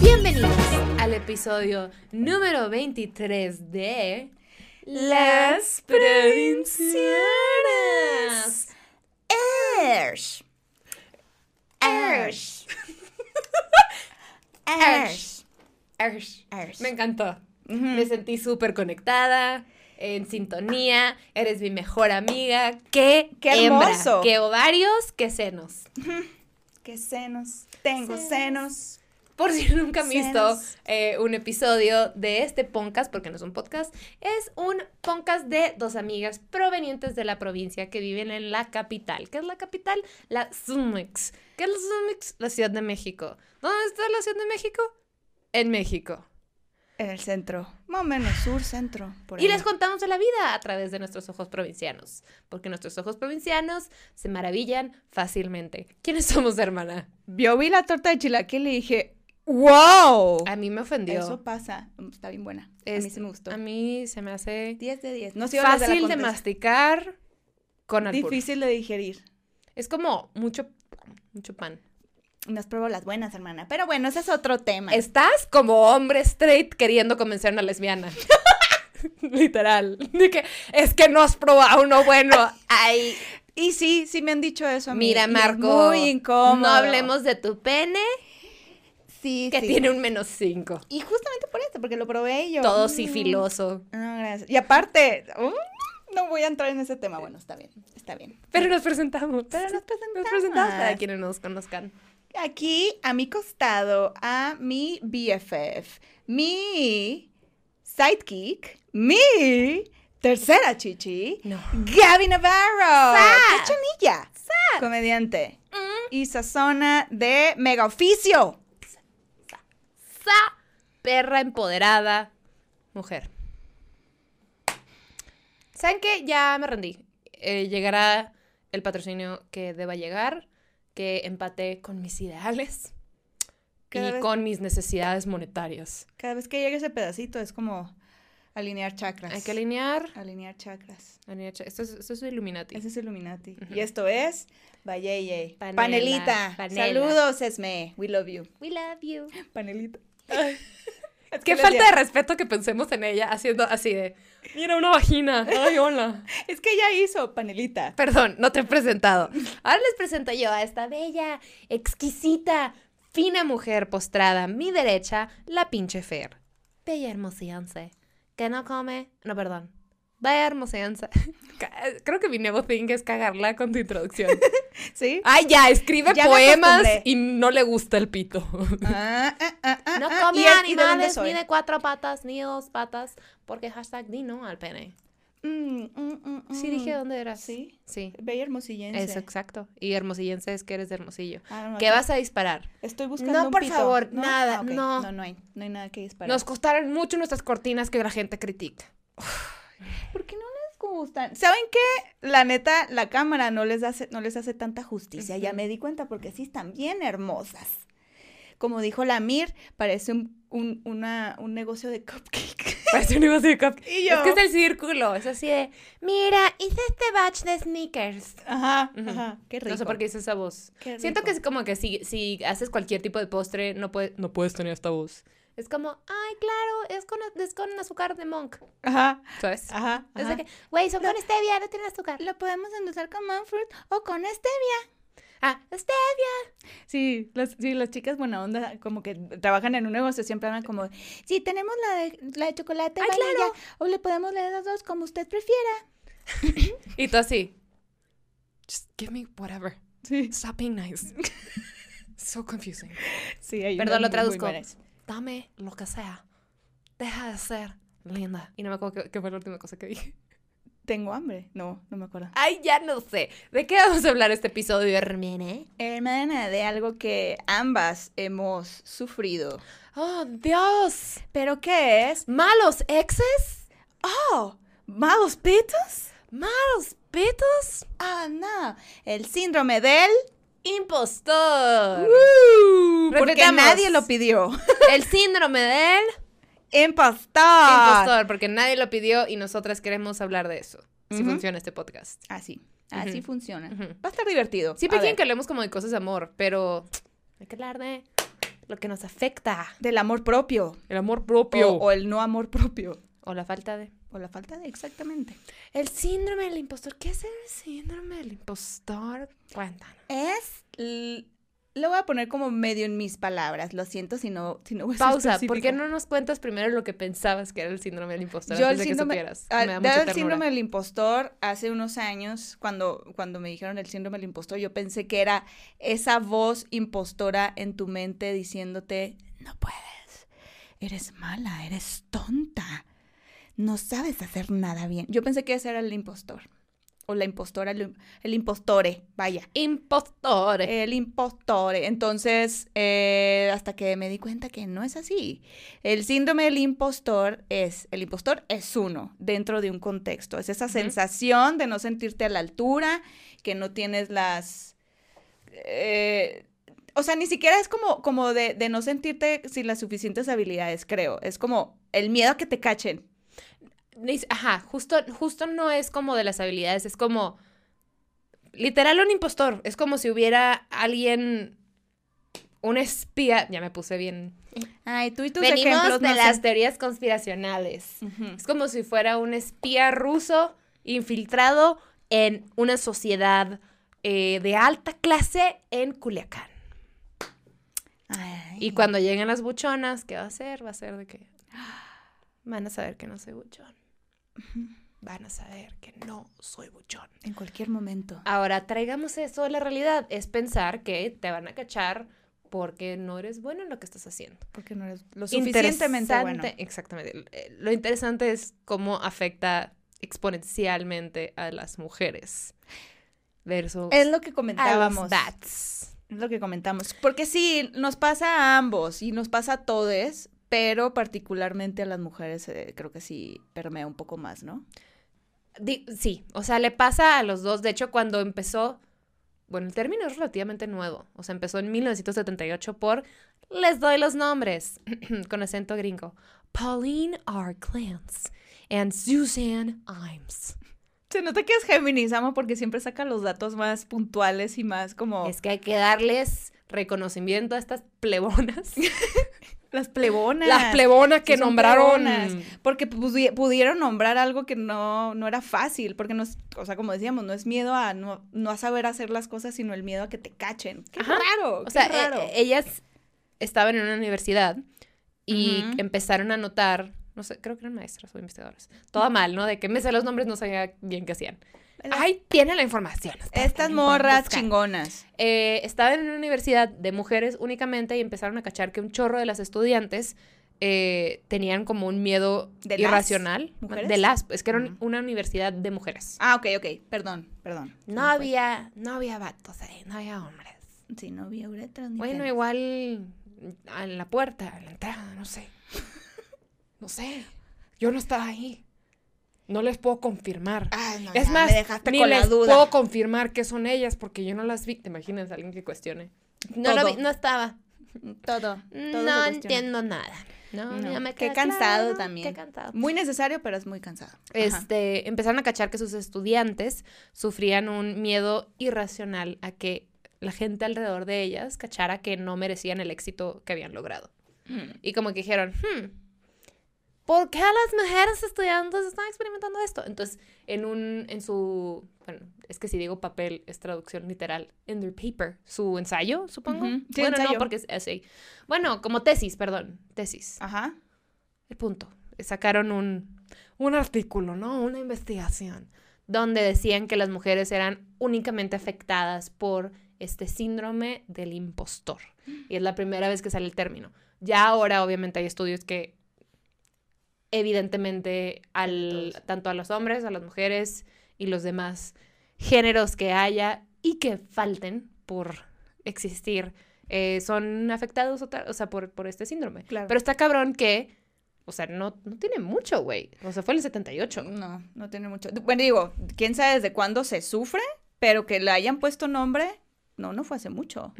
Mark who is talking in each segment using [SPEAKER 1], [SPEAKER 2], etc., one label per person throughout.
[SPEAKER 1] Bienvenidos al episodio número 23 de
[SPEAKER 2] Las Provincianas. Ersh. Ersh. Ersh.
[SPEAKER 1] Ersh.
[SPEAKER 2] Ersh.
[SPEAKER 1] Me encantó. Me sentí súper conectada, en sintonía. Eres mi mejor amiga. ¡Qué,
[SPEAKER 2] ¡Qué
[SPEAKER 1] hembra!
[SPEAKER 2] hermoso!
[SPEAKER 1] ¡Qué ovarios! ¡Qué senos!
[SPEAKER 2] ¿Qué senos? Tengo
[SPEAKER 1] Senos.
[SPEAKER 2] senos.
[SPEAKER 1] Por si nunca han visto eh, un episodio de este podcast, porque no es un podcast, es un podcast de dos amigas provenientes de la provincia que viven en la capital. ¿Qué es la capital? La Zumix. ¿Qué es la Zumix? La Ciudad de México. ¿Dónde está la Ciudad de México? En México.
[SPEAKER 2] En el centro. Más o menos sur, centro. por
[SPEAKER 1] Y
[SPEAKER 2] ahí.
[SPEAKER 1] les contamos de la vida a través de nuestros ojos provincianos, porque nuestros ojos provincianos se maravillan fácilmente. ¿Quiénes somos, hermana?
[SPEAKER 2] Yo vi la torta de chilaquil y dije, ¡Wow!
[SPEAKER 1] A mí me ofendió.
[SPEAKER 2] Eso pasa. Está bien buena. a mí sí me gustó.
[SPEAKER 1] A mí se me hace
[SPEAKER 2] 10 de 10. No sé de
[SPEAKER 1] fácil de masticar con albur.
[SPEAKER 2] Difícil de digerir.
[SPEAKER 1] Es como mucho, mucho pan.
[SPEAKER 2] No has probado las buenas, hermana. Pero bueno, ese es otro tema.
[SPEAKER 1] Estás como hombre straight queriendo convencer a una lesbiana. Literal. De que, es que no has probado uno bueno. Ay,
[SPEAKER 2] Y sí, sí me han dicho eso a mí.
[SPEAKER 1] mira, Marco.
[SPEAKER 2] Muy incómodo.
[SPEAKER 1] No hablemos de tu pene,
[SPEAKER 2] Sí,
[SPEAKER 1] que
[SPEAKER 2] sí.
[SPEAKER 1] tiene un menos cinco.
[SPEAKER 2] Y justamente por esto, porque lo probé y yo.
[SPEAKER 1] Todo
[SPEAKER 2] mm,
[SPEAKER 1] sifiloso.
[SPEAKER 2] No, gracias. Y aparte, mm, no voy a entrar en ese tema. Bueno, está bien, está bien.
[SPEAKER 1] Pero nos presentamos.
[SPEAKER 2] Pero nos presentamos.
[SPEAKER 1] Nos presentamos para quienes nos conozcan.
[SPEAKER 2] Aquí, a mi costado, a mi BFF, mi sidekick, mi tercera chichi,
[SPEAKER 1] No.
[SPEAKER 2] Gaby Navarro, comediante y sazona de Mega Oficio.
[SPEAKER 1] Sa, perra empoderada, mujer. ¿Saben qué? Ya me rendí. Eh, llegará el patrocinio que deba llegar, que empate con mis ideales
[SPEAKER 2] Cada
[SPEAKER 1] y
[SPEAKER 2] vez-
[SPEAKER 1] con mis necesidades monetarias.
[SPEAKER 2] Cada vez que llega ese pedacito es como alinear chakras.
[SPEAKER 1] Hay que alinear.
[SPEAKER 2] alinear chakras.
[SPEAKER 1] alinear cha- esto, es, esto es Illuminati.
[SPEAKER 2] Ese es Illuminati. Y esto es.
[SPEAKER 1] Panela,
[SPEAKER 2] Panelita.
[SPEAKER 1] panela.
[SPEAKER 2] Saludos, Esme. We love you.
[SPEAKER 1] We love you.
[SPEAKER 2] Panelita.
[SPEAKER 1] Qué falta de respeto que pensemos en ella haciendo así de, mira una vagina, ay, hola.
[SPEAKER 2] Es que ella hizo panelita.
[SPEAKER 1] Perdón, no te he presentado. Ahora les presento yo a esta bella, exquisita, fina mujer postrada a mi derecha, la pinche Fer. Bella hermosillense, que no come... No, perdón. Bella hermosillense. Ca- Creo que mi nuevo thing es cagarla con tu introducción.
[SPEAKER 2] ¿Sí?
[SPEAKER 1] Ay, ya, escribe
[SPEAKER 2] Ya
[SPEAKER 1] poemas y no le gusta el pito.
[SPEAKER 2] Ah, ah, ah, ah,
[SPEAKER 1] No
[SPEAKER 2] ah.
[SPEAKER 1] come
[SPEAKER 2] ¿Y el- y de
[SPEAKER 1] animales ni de cuatro patas ni dos patas, porque hashtag di no al pene.
[SPEAKER 2] Mm, mm, mm,
[SPEAKER 1] Sí,
[SPEAKER 2] mm.
[SPEAKER 1] dije dónde eras.
[SPEAKER 2] Sí.
[SPEAKER 1] Sí.
[SPEAKER 2] Bella hermosillense.
[SPEAKER 1] Eso, exacto. Y hermosillense es que eres de hermosillo.
[SPEAKER 2] Ah, no,
[SPEAKER 1] ¿Qué vas a disparar?
[SPEAKER 2] Estoy buscando
[SPEAKER 1] No,
[SPEAKER 2] un
[SPEAKER 1] por
[SPEAKER 2] pito.
[SPEAKER 1] favor,
[SPEAKER 2] ¿No?
[SPEAKER 1] nada,
[SPEAKER 2] Ah,
[SPEAKER 1] no.
[SPEAKER 2] No, no hay, no hay nada que disparar.
[SPEAKER 1] Nos costaron mucho nuestras cortinas que la gente critica.
[SPEAKER 2] ¿Por qué no les gustan? ¿Saben qué? La neta, la cámara no les hace, no les hace tanta justicia. Ya me di cuenta porque sí están bien hermosas. Como dijo la Mir, parece un, un, una- un negocio de cupcake.
[SPEAKER 1] Parece un negocio de cupcake.
[SPEAKER 2] Y yo.
[SPEAKER 1] Es que es el círculo, es así de, mira, hice este batch de sneakers.
[SPEAKER 2] Ajá, ajá. Qué rico.
[SPEAKER 1] No sé por qué hice esa voz. Siento que es como que si, si haces cualquier tipo de postre, no, puede, no puedes tener esta voz. Es como, ay, claro, es con, es con azúcar de monk,
[SPEAKER 2] Ajá,
[SPEAKER 1] ¿sabes?
[SPEAKER 2] ajá.
[SPEAKER 1] Es
[SPEAKER 2] ajá.
[SPEAKER 1] de que, güey, son con stevia, no tienen azúcar.
[SPEAKER 2] Lo podemos endulzar con monk fruit o con stevia.
[SPEAKER 1] Ah, stevia.
[SPEAKER 2] Sí, las, sí, las chicas buena onda, como que trabajan en un negocio, siempre hablan como, sí, tenemos la de, la de chocolate
[SPEAKER 1] Ay,
[SPEAKER 2] vainilla,
[SPEAKER 1] claro.
[SPEAKER 2] o le podemos leer las dos como usted prefiera.
[SPEAKER 1] Y tú así, just give me whatever.
[SPEAKER 2] Sí,
[SPEAKER 1] Stop being nice. so confusing.
[SPEAKER 2] sí, hay
[SPEAKER 1] Perdón, lo
[SPEAKER 2] muy
[SPEAKER 1] traduzco. Dame lo que sea. Deja de ser linda. Y no me acuerdo qué, qué fue la última cosa que dije.
[SPEAKER 2] ¿Tengo hambre? No, no me acuerdo.
[SPEAKER 1] Ay, ya no sé. ¿De qué vamos a hablar este episodio, hermana?
[SPEAKER 2] Hermana, de algo que ambas hemos sufrido.
[SPEAKER 1] Oh, Dios.
[SPEAKER 2] ¿Pero qué es?
[SPEAKER 1] ¿Malos exes?
[SPEAKER 2] ¡Oh! ¿Malos pitos?
[SPEAKER 1] ¿Malos pitos?
[SPEAKER 2] Ah, no. El síndrome del...
[SPEAKER 1] Impostor.
[SPEAKER 2] Uh, porque nadie lo pidió.
[SPEAKER 1] El síndrome del
[SPEAKER 2] impostor.
[SPEAKER 1] Impostor, porque nadie lo pidió y nosotras queremos hablar de eso. Si funciona este podcast.
[SPEAKER 2] Así, así funciona. Va a estar divertido.
[SPEAKER 1] Siempre quieren que hablemos como de cosas de amor, pero hay que hablar de lo que nos afecta.
[SPEAKER 2] Del amor propio.
[SPEAKER 1] El amor propio. O,
[SPEAKER 2] o el no amor propio.
[SPEAKER 1] La falta de.
[SPEAKER 2] O la falta de, exactamente.
[SPEAKER 1] El síndrome del impostor. ¿Qué es el síndrome del impostor? Cuéntanos.
[SPEAKER 2] Es. Lo voy a poner como medio en mis palabras. Lo siento si no, si no voy a
[SPEAKER 1] Pausa, ¿por qué no nos cuentas primero lo que pensabas que era el síndrome del impostor
[SPEAKER 2] Yo el
[SPEAKER 1] de
[SPEAKER 2] síndrome,
[SPEAKER 1] que supieras?
[SPEAKER 2] al-
[SPEAKER 1] Me da mucha
[SPEAKER 2] el síndrome del impostor, hace unos años, cuando, cuando me dijeron el síndrome del impostor, yo pensé que era esa voz impostora en tu mente diciéndote, no puedes, eres mala, eres tonta, no sabes hacer nada bien. Yo pensé que ese era el impostor. O la impostora, el, el impostore, vaya.
[SPEAKER 1] Impostor.
[SPEAKER 2] El impostore. Entonces, eh, hasta que me di cuenta que no es así. El síndrome del impostor es, el impostor es uno dentro de un contexto. Es esa sensación de no sentirte a la altura, que no tienes las... eh, o sea, ni siquiera es como, como de, de no sentirte sin las suficientes habilidades, creo. Es como el miedo a que te cachen.
[SPEAKER 1] Ajá, justo, justo no es como de las habilidades, es como literal un impostor. Es como si hubiera alguien, un espía. Ya me puse bien.
[SPEAKER 2] Ay, tú y tus
[SPEAKER 1] Venimos
[SPEAKER 2] ejemplos
[SPEAKER 1] de
[SPEAKER 2] no
[SPEAKER 1] las teorías conspiracionales. Es como si fuera un espía ruso infiltrado en una sociedad eh, de alta clase en Culiacán.
[SPEAKER 2] Ay.
[SPEAKER 1] Y cuando lleguen las buchonas, ¿qué va a hacer? Va a ser de que van a saber que no soy buchón. Van a saber que no soy buchón.
[SPEAKER 2] En cualquier momento.
[SPEAKER 1] Ahora, traigamos eso a la realidad. Es pensar que te van a cachar porque no eres bueno en lo que estás haciendo.
[SPEAKER 2] Porque no eres lo suficientemente bueno.
[SPEAKER 1] Exactamente. Eh, Lo interesante es cómo afecta exponencialmente a las mujeres versus
[SPEAKER 2] Es lo que comentábamos. Es lo que comentamos. Porque sí, nos pasa a ambos y nos pasa a todos, pero particularmente a las mujeres eh, creo que sí permea un poco más, ¿no?
[SPEAKER 1] Di- sí, o sea, le pasa a los dos. De hecho, cuando empezó, bueno, el término es relativamente nuevo. O sea, empezó en 1978 por, les doy los nombres, con acento gringo, Pauline R. Clance and Suzanne Imes.
[SPEAKER 2] Se nota que es Géminis, amo, porque siempre saca los datos más puntuales y más como
[SPEAKER 1] Es que hay que darles reconocimiento a estas plebonas.
[SPEAKER 2] las plebonas.
[SPEAKER 1] Las plebonas que nombraron.
[SPEAKER 2] plebonas. Porque pudi- pudieron nombrar algo que no, no era fácil, porque no es, o sea, como decíamos, no es miedo a no, no a saber hacer las cosas, sino el miedo a que te cachen. Qué
[SPEAKER 1] Ajá.
[SPEAKER 2] raro,
[SPEAKER 1] O
[SPEAKER 2] qué
[SPEAKER 1] sea,
[SPEAKER 2] raro.
[SPEAKER 1] e- ellas estaban en una universidad y empezaron a notar, no sé, creo que eran maestras o investigadoras. Todo mal, ¿no? De que me sé los nombres, no sabía bien qué hacían. Ay, tiene la información.
[SPEAKER 2] Estas morras chingonas.
[SPEAKER 1] Eh, estaban en una universidad de mujeres únicamente y empezaron a cachar que un chorro de las estudiantes eh, tenían como un miedo
[SPEAKER 2] ¿De las
[SPEAKER 1] irracional.
[SPEAKER 2] mujeres?
[SPEAKER 1] De las, es que era una universidad de mujeres.
[SPEAKER 2] Ah, ok, ok, perdón, perdón.
[SPEAKER 1] No
[SPEAKER 2] fue.
[SPEAKER 1] había, no había vatos ahí, no había hombres.
[SPEAKER 2] Sí, no había uretras ni
[SPEAKER 1] Bueno, igual en la puerta, en la entrada, no sé. No sé. Yo no estaba ahí. No les puedo confirmar.
[SPEAKER 2] Ay, no,
[SPEAKER 1] es
[SPEAKER 2] ya
[SPEAKER 1] más,
[SPEAKER 2] me dejaste
[SPEAKER 1] ni
[SPEAKER 2] con la
[SPEAKER 1] les
[SPEAKER 2] duda.
[SPEAKER 1] puedo confirmar que son ellas porque yo no las vi. ¿Te imaginas a alguien que cuestione? No lo vi, no estaba.
[SPEAKER 2] Todo. todo
[SPEAKER 1] no entiendo nada. No,
[SPEAKER 2] No,
[SPEAKER 1] ya me
[SPEAKER 2] qué cansado
[SPEAKER 1] claro,
[SPEAKER 2] también.
[SPEAKER 1] Qué cansado.
[SPEAKER 2] Muy necesario, pero es muy cansado. Ajá.
[SPEAKER 1] Este, empezaron a cachar que sus estudiantes sufrían un miedo irracional a que la gente alrededor de ellas cachara que no merecían el éxito que habían logrado.
[SPEAKER 2] Mm.
[SPEAKER 1] Y como que dijeron, hmm, ¿por qué las mujeres estudiantes están experimentando esto? Entonces, en un, en su, bueno, es que si digo papel es traducción literal, in their paper, su ensayo, supongo.
[SPEAKER 2] Sí,
[SPEAKER 1] bueno, no, porque es así. Bueno, como tesis, perdón, tesis.
[SPEAKER 2] Ajá.
[SPEAKER 1] El punto. Sacaron un, un artículo, ¿no? Una investigación donde decían que las mujeres eran únicamente afectadas por este síndrome del impostor. Y es la primera vez que sale el término. Ya ahora, obviamente, hay estudios que evidentemente al, tanto a los hombres, a las mujeres y los demás géneros que haya y que falten por existir, eh, son afectados o sea, por, por este síndrome.
[SPEAKER 2] Claro.
[SPEAKER 1] Pero está cabrón que, o sea, no, no tiene mucho, güey. O sea, fue en el 78.
[SPEAKER 2] No, no tiene mucho. Bueno, digo, quién sabe desde cuándo se sufre, pero que le hayan puesto nombre, no, no fue hace mucho.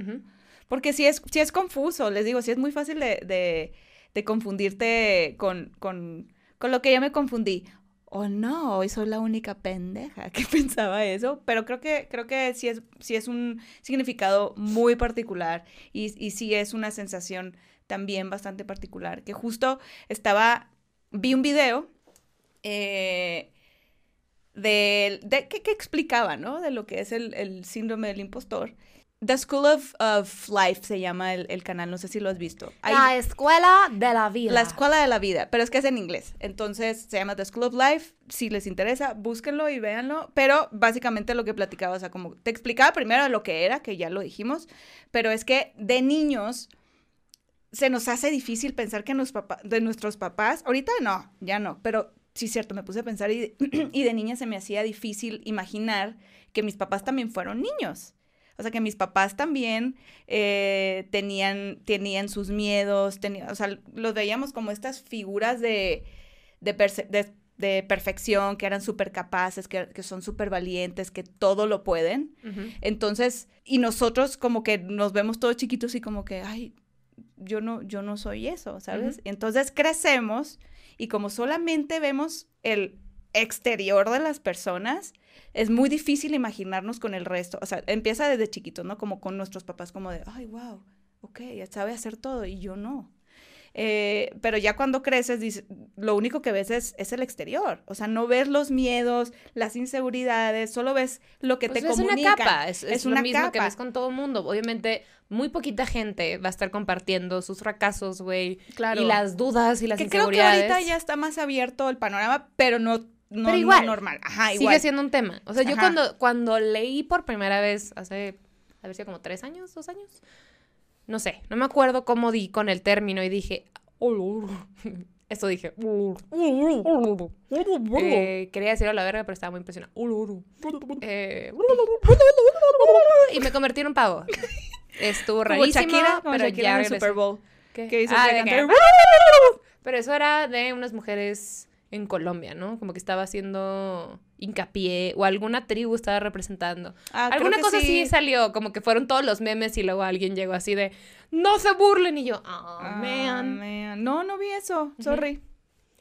[SPEAKER 2] Porque sí es, sí es confuso, les digo, sí es muy fácil de, de, de confundirte con, con, con lo que yo me confundí. O no, hoy soy la única pendeja que pensaba eso, pero creo que, creo que sí es, sí es un significado muy particular y, y sí es una sensación también bastante particular, que justo estaba, vi un video eh, de, de que, explicaba, ¿no? De lo que es el, el síndrome del impostor The School of, of Life se llama el, el, canal, no sé si lo has visto.
[SPEAKER 1] la Escuela de la Vida.
[SPEAKER 2] La Escuela de la Vida, pero es que es en inglés. Entonces se llama The School of Life. Si les interesa, búsquenlo y véanlo. Pero básicamente lo que platicaba, o sea, como te explicaba primero lo que era, que ya lo dijimos, pero es que de niños se nos hace difícil pensar que nos de nuestros papás, ahorita no, ya no, pero sí cierto, me puse a pensar y, y de niña se me hacía difícil imaginar que mis papás también fueron niños. O sea, que mis papás también eh, tenían, tenían sus miedos, tenían, o sea, los veíamos como estas figuras de, de, perfección, que eran súper capaces, que, son súper valientes, que todo lo pueden. Entonces, y nosotros como que nos vemos todos chiquitos y como que, ay, yo no, yo no soy eso, ¿sabes? Entonces crecemos y como solamente vemos el exterior de las personas, es muy difícil imaginarnos con el resto. O sea, empieza desde chiquito, ¿no? Como con nuestros papás, como de, ay, wow, ok, ya sabe hacer todo y yo no. Eh, pero ya cuando creces, lo único que ves es, es, el exterior. O sea, no ves los miedos, las inseguridades, solo ves lo que
[SPEAKER 1] pues
[SPEAKER 2] te comunica.
[SPEAKER 1] Es una capa, es, una lo mismo que ves con todo el mundo. Obviamente, muy poquita gente va a estar compartiendo sus fracasos, güey. Claro. Y las dudas y las que inseguridades.
[SPEAKER 2] Creo que ahorita ya está más abierto el panorama, pero no no, pero igual, normal. Ajá,
[SPEAKER 1] igual. Sigue siendo un tema. O sea, yo cuando, cuando leí por primera vez, hace, a ver si como tres años, dos años, no sé, no me acuerdo cómo di con el término y dije, esto dije, eh, quería decirlo a la verga, pero estaba muy impresionada. Eh, y me convertí en un pavo. Estuvo rarísimo, pero ya en el Super Bowl. ¿Qué? Ah, pero eso era de unas mujeres en Colombia, ¿no? Como que estaba haciendo hincapié o alguna tribu estaba representando. Ah, alguna cosa sí. salió, como que fueron todos los memes y luego alguien llegó así de, no se burlen y yo, oh, man.
[SPEAKER 2] No, no vi eso, sorry.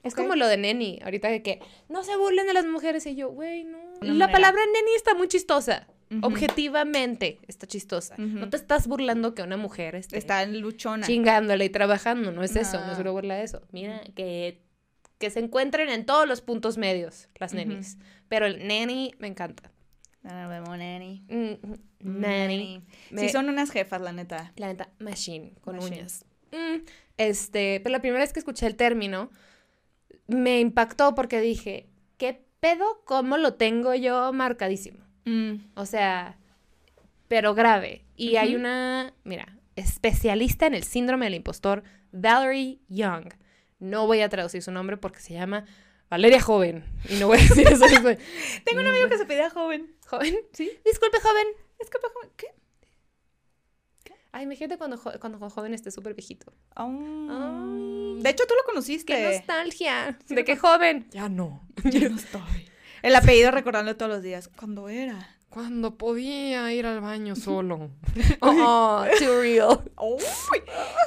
[SPEAKER 1] Es como lo de neni, ahorita de que no se burlen de las mujeres y yo, güey, no. La palabra neni está muy chistosa. Objetivamente está chistosa. No te estás burlando que una mujer esté
[SPEAKER 2] está luchona.
[SPEAKER 1] Chingándole y trabajando, no es eso, no es una burla de eso. Mira que que se encuentren en todos los puntos medios, las nenis. Pero el neni me encanta.
[SPEAKER 2] No, vemos neni.
[SPEAKER 1] neni.
[SPEAKER 2] Sí, son unas jefas, la neta.
[SPEAKER 1] La neta, machine, con uñas. Mm, este, pero la primera vez que escuché el término, me impactó porque dije, ¿qué pedo? ¿Cómo lo tengo yo marcadísimo? Mm. O sea, pero grave. Y hay una, mira, especialista en el síndrome del impostor, Valerie Young. No voy a traducir su nombre porque se llama Valeria Joven. Y no voy a decir eso.
[SPEAKER 2] Tengo un amigo que se pedía joven.
[SPEAKER 1] ¿Joven? Sí. Disculpe, joven.
[SPEAKER 2] Disculpe, joven. ¿Qué?
[SPEAKER 1] Ay, imagínate cuando, cuando joven esté súper viejito.
[SPEAKER 2] De hecho, tú lo conociste.
[SPEAKER 1] ¡Qué nostalgia! ¿De qué joven?
[SPEAKER 2] Ya no. Ya no estoy. El apellido recordando todos los días. ¿Cuándo era?
[SPEAKER 1] Cuando podía ir al baño solo. oh, too real.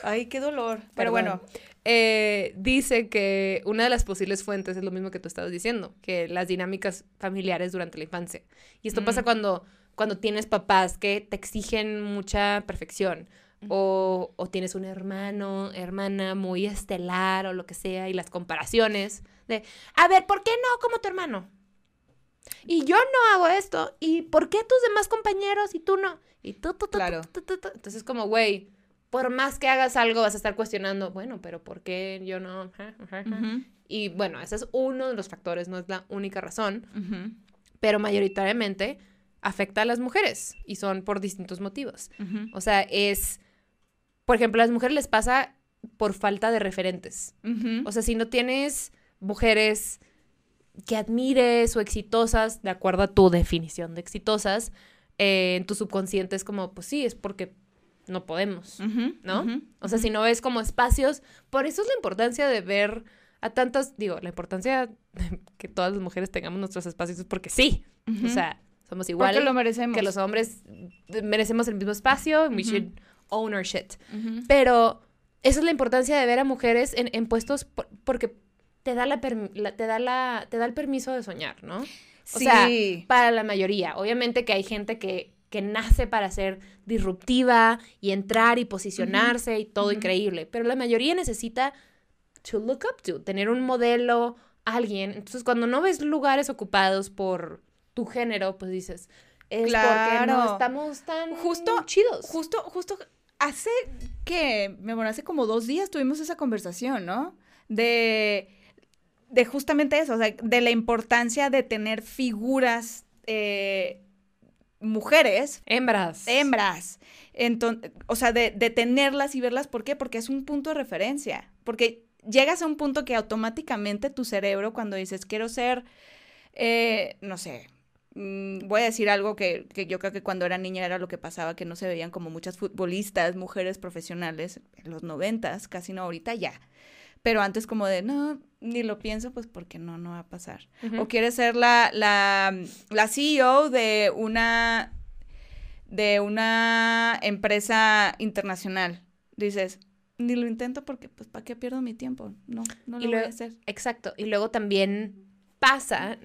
[SPEAKER 2] Ay, qué dolor. Pero bueno,
[SPEAKER 1] eh, dice que una de las posibles fuentes es lo mismo que tú estabas diciendo, que las dinámicas familiares durante la infancia. Y esto pasa mm. cuando, cuando tienes papás que te exigen mucha perfección. O, o, tienes un hermano, hermana muy estelar o lo que sea, y las comparaciones de, a ver, ¿por qué no como tu hermano? Y yo no hago esto, ¿y por qué tus demás compañeros y tú no? Y tú, tú, tú, claro. Entonces, como, güey, por más que hagas algo vas a estar cuestionando, bueno, pero ¿por qué yo no? Y bueno, ese es uno de los factores, no es la única razón, pero mayoritariamente afecta a las mujeres y son por distintos motivos. O sea, es, por ejemplo, a las mujeres les pasa por falta de referentes. O sea, si no tienes mujeres que admires o exitosas, de acuerdo a tu definición de exitosas, eh, en tu subconsciente es como, pues sí, es porque no podemos, ¿no? o sea, si no ves como espacios, por eso es la importancia de ver a tantas, digo, la importancia de que todas las mujeres tengamos nuestros espacios es porque sí, o sea, somos iguales
[SPEAKER 2] lo merecemos.
[SPEAKER 1] que los hombres, merecemos el mismo espacio, we should own our shit. Pero esa es la importancia de ver a mujeres en, en puestos por- porque te da, la, te, da la, te da el permiso de soñar, ¿no? O sea,
[SPEAKER 2] Sí.
[SPEAKER 1] para la mayoría. Obviamente que hay gente que, que nace para ser disruptiva y entrar y posicionarse y todo increíble, pero la mayoría necesita to look up to, tener un modelo, alguien. Entonces, cuando no ves lugares ocupados por tu género, pues dices, es porque
[SPEAKER 2] Claro.
[SPEAKER 1] no estamos tan
[SPEAKER 2] Justo-
[SPEAKER 1] chidos.
[SPEAKER 2] Justo, justo hace que, me bueno, hace como dos días tuvimos esa conversación, ¿no? De, de justamente eso, o sea, de la importancia de tener figuras eh, mujeres,
[SPEAKER 1] Hembras.
[SPEAKER 2] hembras, Enton- o sea, de, de tenerlas y verlas, ¿por qué? Porque es un punto de referencia, porque llegas a un punto que automáticamente tu cerebro cuando dices, quiero ser, eh, no sé, mm, voy a decir algo que, que yo creo que cuando era niña era lo que pasaba, que no se veían como muchas futbolistas, mujeres profesionales, en los noventas, casi no ahorita ya. Pero antes como de, no, ni lo pienso, pues porque no, no va a pasar. O quieres ser la, la, la CEO de una, de una empresa internacional. Dices, ni lo intento porque, pues, ¿para qué pierdo mi tiempo? No, no lo voy a hacer.
[SPEAKER 1] Exacto. Y luego también pasa,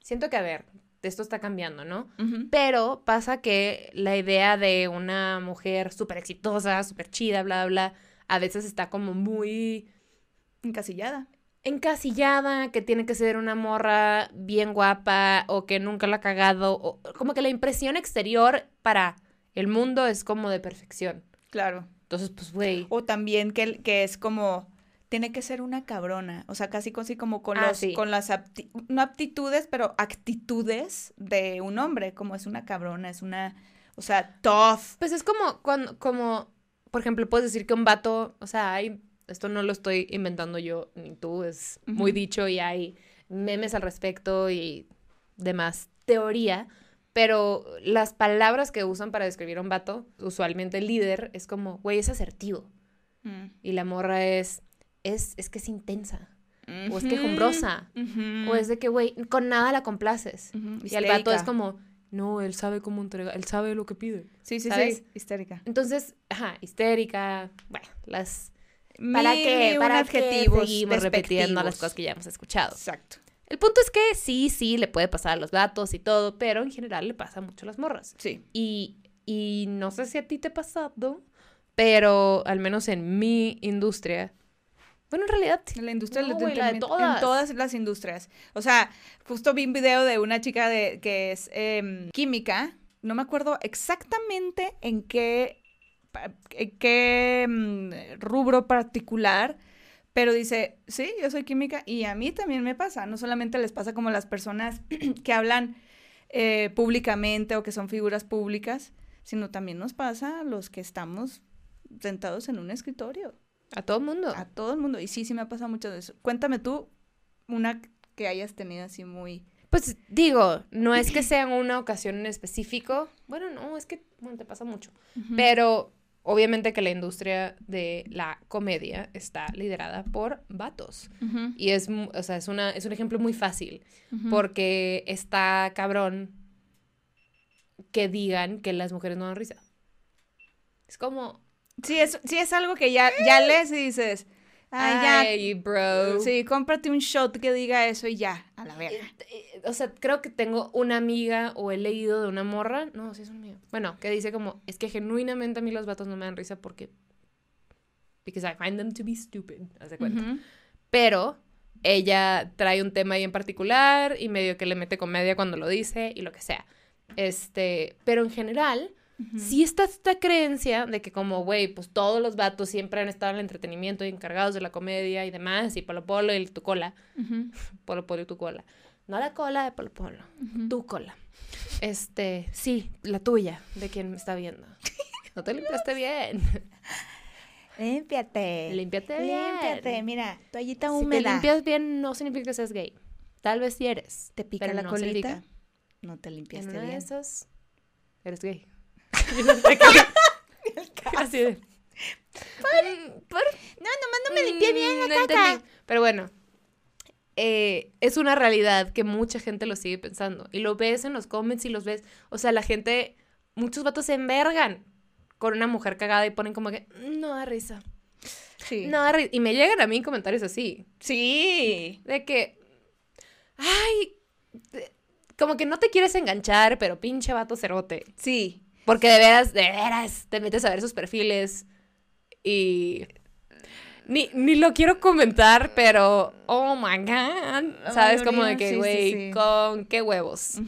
[SPEAKER 1] siento que, a ver, esto está cambiando, ¿no? Pero pasa que la idea de una mujer súper exitosa, súper chida, bla, bla, bla, a veces está como muy
[SPEAKER 2] Encasillada.
[SPEAKER 1] encasillada, que tiene que ser una morra bien guapa o que nunca la ha cagado, o como que la impresión exterior para el mundo es como de perfección.
[SPEAKER 2] Claro.
[SPEAKER 1] Entonces, pues, güey.
[SPEAKER 2] O también que, que es como, tiene que ser una cabrona. O sea, casi, casi como con,
[SPEAKER 1] Ah,
[SPEAKER 2] los,
[SPEAKER 1] sí.
[SPEAKER 2] con las, apti- no aptitudes, pero actitudes de un hombre. Como es una cabrona, es una, o sea, tough.
[SPEAKER 1] Pues es como cuando, como, por ejemplo, puedes decir que un vato, o sea, hay, esto no lo estoy inventando yo ni tú, es muy dicho y hay memes al respecto y demás teoría, pero las palabras que usan para describir a un vato, usualmente el líder, es como, güey, es asertivo.
[SPEAKER 2] Mm.
[SPEAKER 1] Y la morra es, es, es que es intensa. O es quejumbrosa.
[SPEAKER 2] ujú,
[SPEAKER 1] O es de que, güey, con nada la complaces. Y el vato es como, no, él sabe cómo entregar, él sabe lo que pide.
[SPEAKER 2] Sí, sí,
[SPEAKER 1] ¿sabes?
[SPEAKER 2] sí, histérica.
[SPEAKER 1] Entonces, ajá, histérica, bueno, las... ¿Para qué? ¿Para
[SPEAKER 2] adjetivos
[SPEAKER 1] qué seguimos repitiendo las cosas que ya hemos escuchado?
[SPEAKER 2] Exacto.
[SPEAKER 1] El punto es que sí, sí, le puede pasar a los gatos y todo, pero en general le pasa mucho a las morras.
[SPEAKER 2] Sí.
[SPEAKER 1] Y, y no sé si a ti te ha pasado, pero al menos en mi industria, bueno, en realidad,
[SPEAKER 2] En la industria
[SPEAKER 1] No,
[SPEAKER 2] del
[SPEAKER 1] la de todas.
[SPEAKER 2] En todas las industrias. O sea, justo vi un video de una chica de, que es em, química. No me acuerdo exactamente en qué, qué mm, rubro particular. Pero dice, sí, yo soy química y a mí también me pasa. No solamente les pasa como a las personas que hablan eh, públicamente o que son figuras públicas, sino también nos pasa a los que estamos sentados en un escritorio.
[SPEAKER 1] a todo el mundo.
[SPEAKER 2] A todo el mundo. Y sí, sí me ha pasado mucho de eso. Cuéntame tú una que hayas tenido así muy...
[SPEAKER 1] Pues digo, no es que sea una ocasión en específico, bueno, no, es que, bueno, te pasa mucho. Pero obviamente que la industria de la comedia está liderada por vatos. Y es, o sea, es, una, es un ejemplo muy fácil, porque está cabrón que digan que las mujeres no dan risa. Es como,
[SPEAKER 2] Sí, es, sí, es algo que ya, ya lees y dices...
[SPEAKER 1] Ay, bro.
[SPEAKER 2] ya. Sí, cómprate un shot que diga eso y ya, a la verga.
[SPEAKER 1] Eh, O sea, creo que tengo una amiga o he leído de una morra, no, sí es un mío. Bueno, que dice como, es que genuinamente a mí los vatos no me dan risa porque... Because I find them to be stupid, haz de cuenta. Pero ella trae un tema ahí en particular y medio que le mete comedia cuando lo dice y lo que sea. Este, pero en general, Sí está esta creencia de que como, güey, pues todos los vatos siempre han estado en el entretenimiento y encargados de la comedia y demás, y Polo Polo y tu cola,
[SPEAKER 2] Ujú.
[SPEAKER 1] Polo Polo y tu cola. No la cola de Polo Polo, tu cola. Este, sí, la tuya, de quien me está viendo. No te limpiaste bien.
[SPEAKER 2] Límpiate.
[SPEAKER 1] Límpiate bien.
[SPEAKER 2] Límpiate, mira, toallita
[SPEAKER 1] Si te
[SPEAKER 2] húmeda.
[SPEAKER 1] limpias bien, no significa que seas gay. Tal vez sí eres.
[SPEAKER 2] ¿Te pica
[SPEAKER 1] pero
[SPEAKER 2] la
[SPEAKER 1] no
[SPEAKER 2] colita? No te
[SPEAKER 1] En
[SPEAKER 2] limpiaste
[SPEAKER 1] de
[SPEAKER 2] bien.
[SPEAKER 1] esas, eres gay. Así de. Mm, por-
[SPEAKER 2] No, nomás no me limpié bien la
[SPEAKER 1] Mm, no
[SPEAKER 2] caca.
[SPEAKER 1] entendí. Pero bueno, eh, es una realidad que mucha gente lo sigue pensando. Y lo ves en los comments y los ves. O sea, la gente, muchos vatos se envergan con una mujer cagada y ponen como que, "Mm, no da risa.
[SPEAKER 2] Sí.
[SPEAKER 1] No, ri- y me llegan a mí comentarios así.
[SPEAKER 2] Sí.
[SPEAKER 1] De que. Ay. Como que no te quieres enganchar, pero pinche vato cerote.
[SPEAKER 2] Sí.
[SPEAKER 1] Porque de veras, de veras, te metes a ver sus perfiles y. Ni, ni lo quiero comentar, pero. Oh my god. ¿Sabes? Como de que,
[SPEAKER 2] sí, sí,
[SPEAKER 1] güey,
[SPEAKER 2] sí.
[SPEAKER 1] con qué huevos.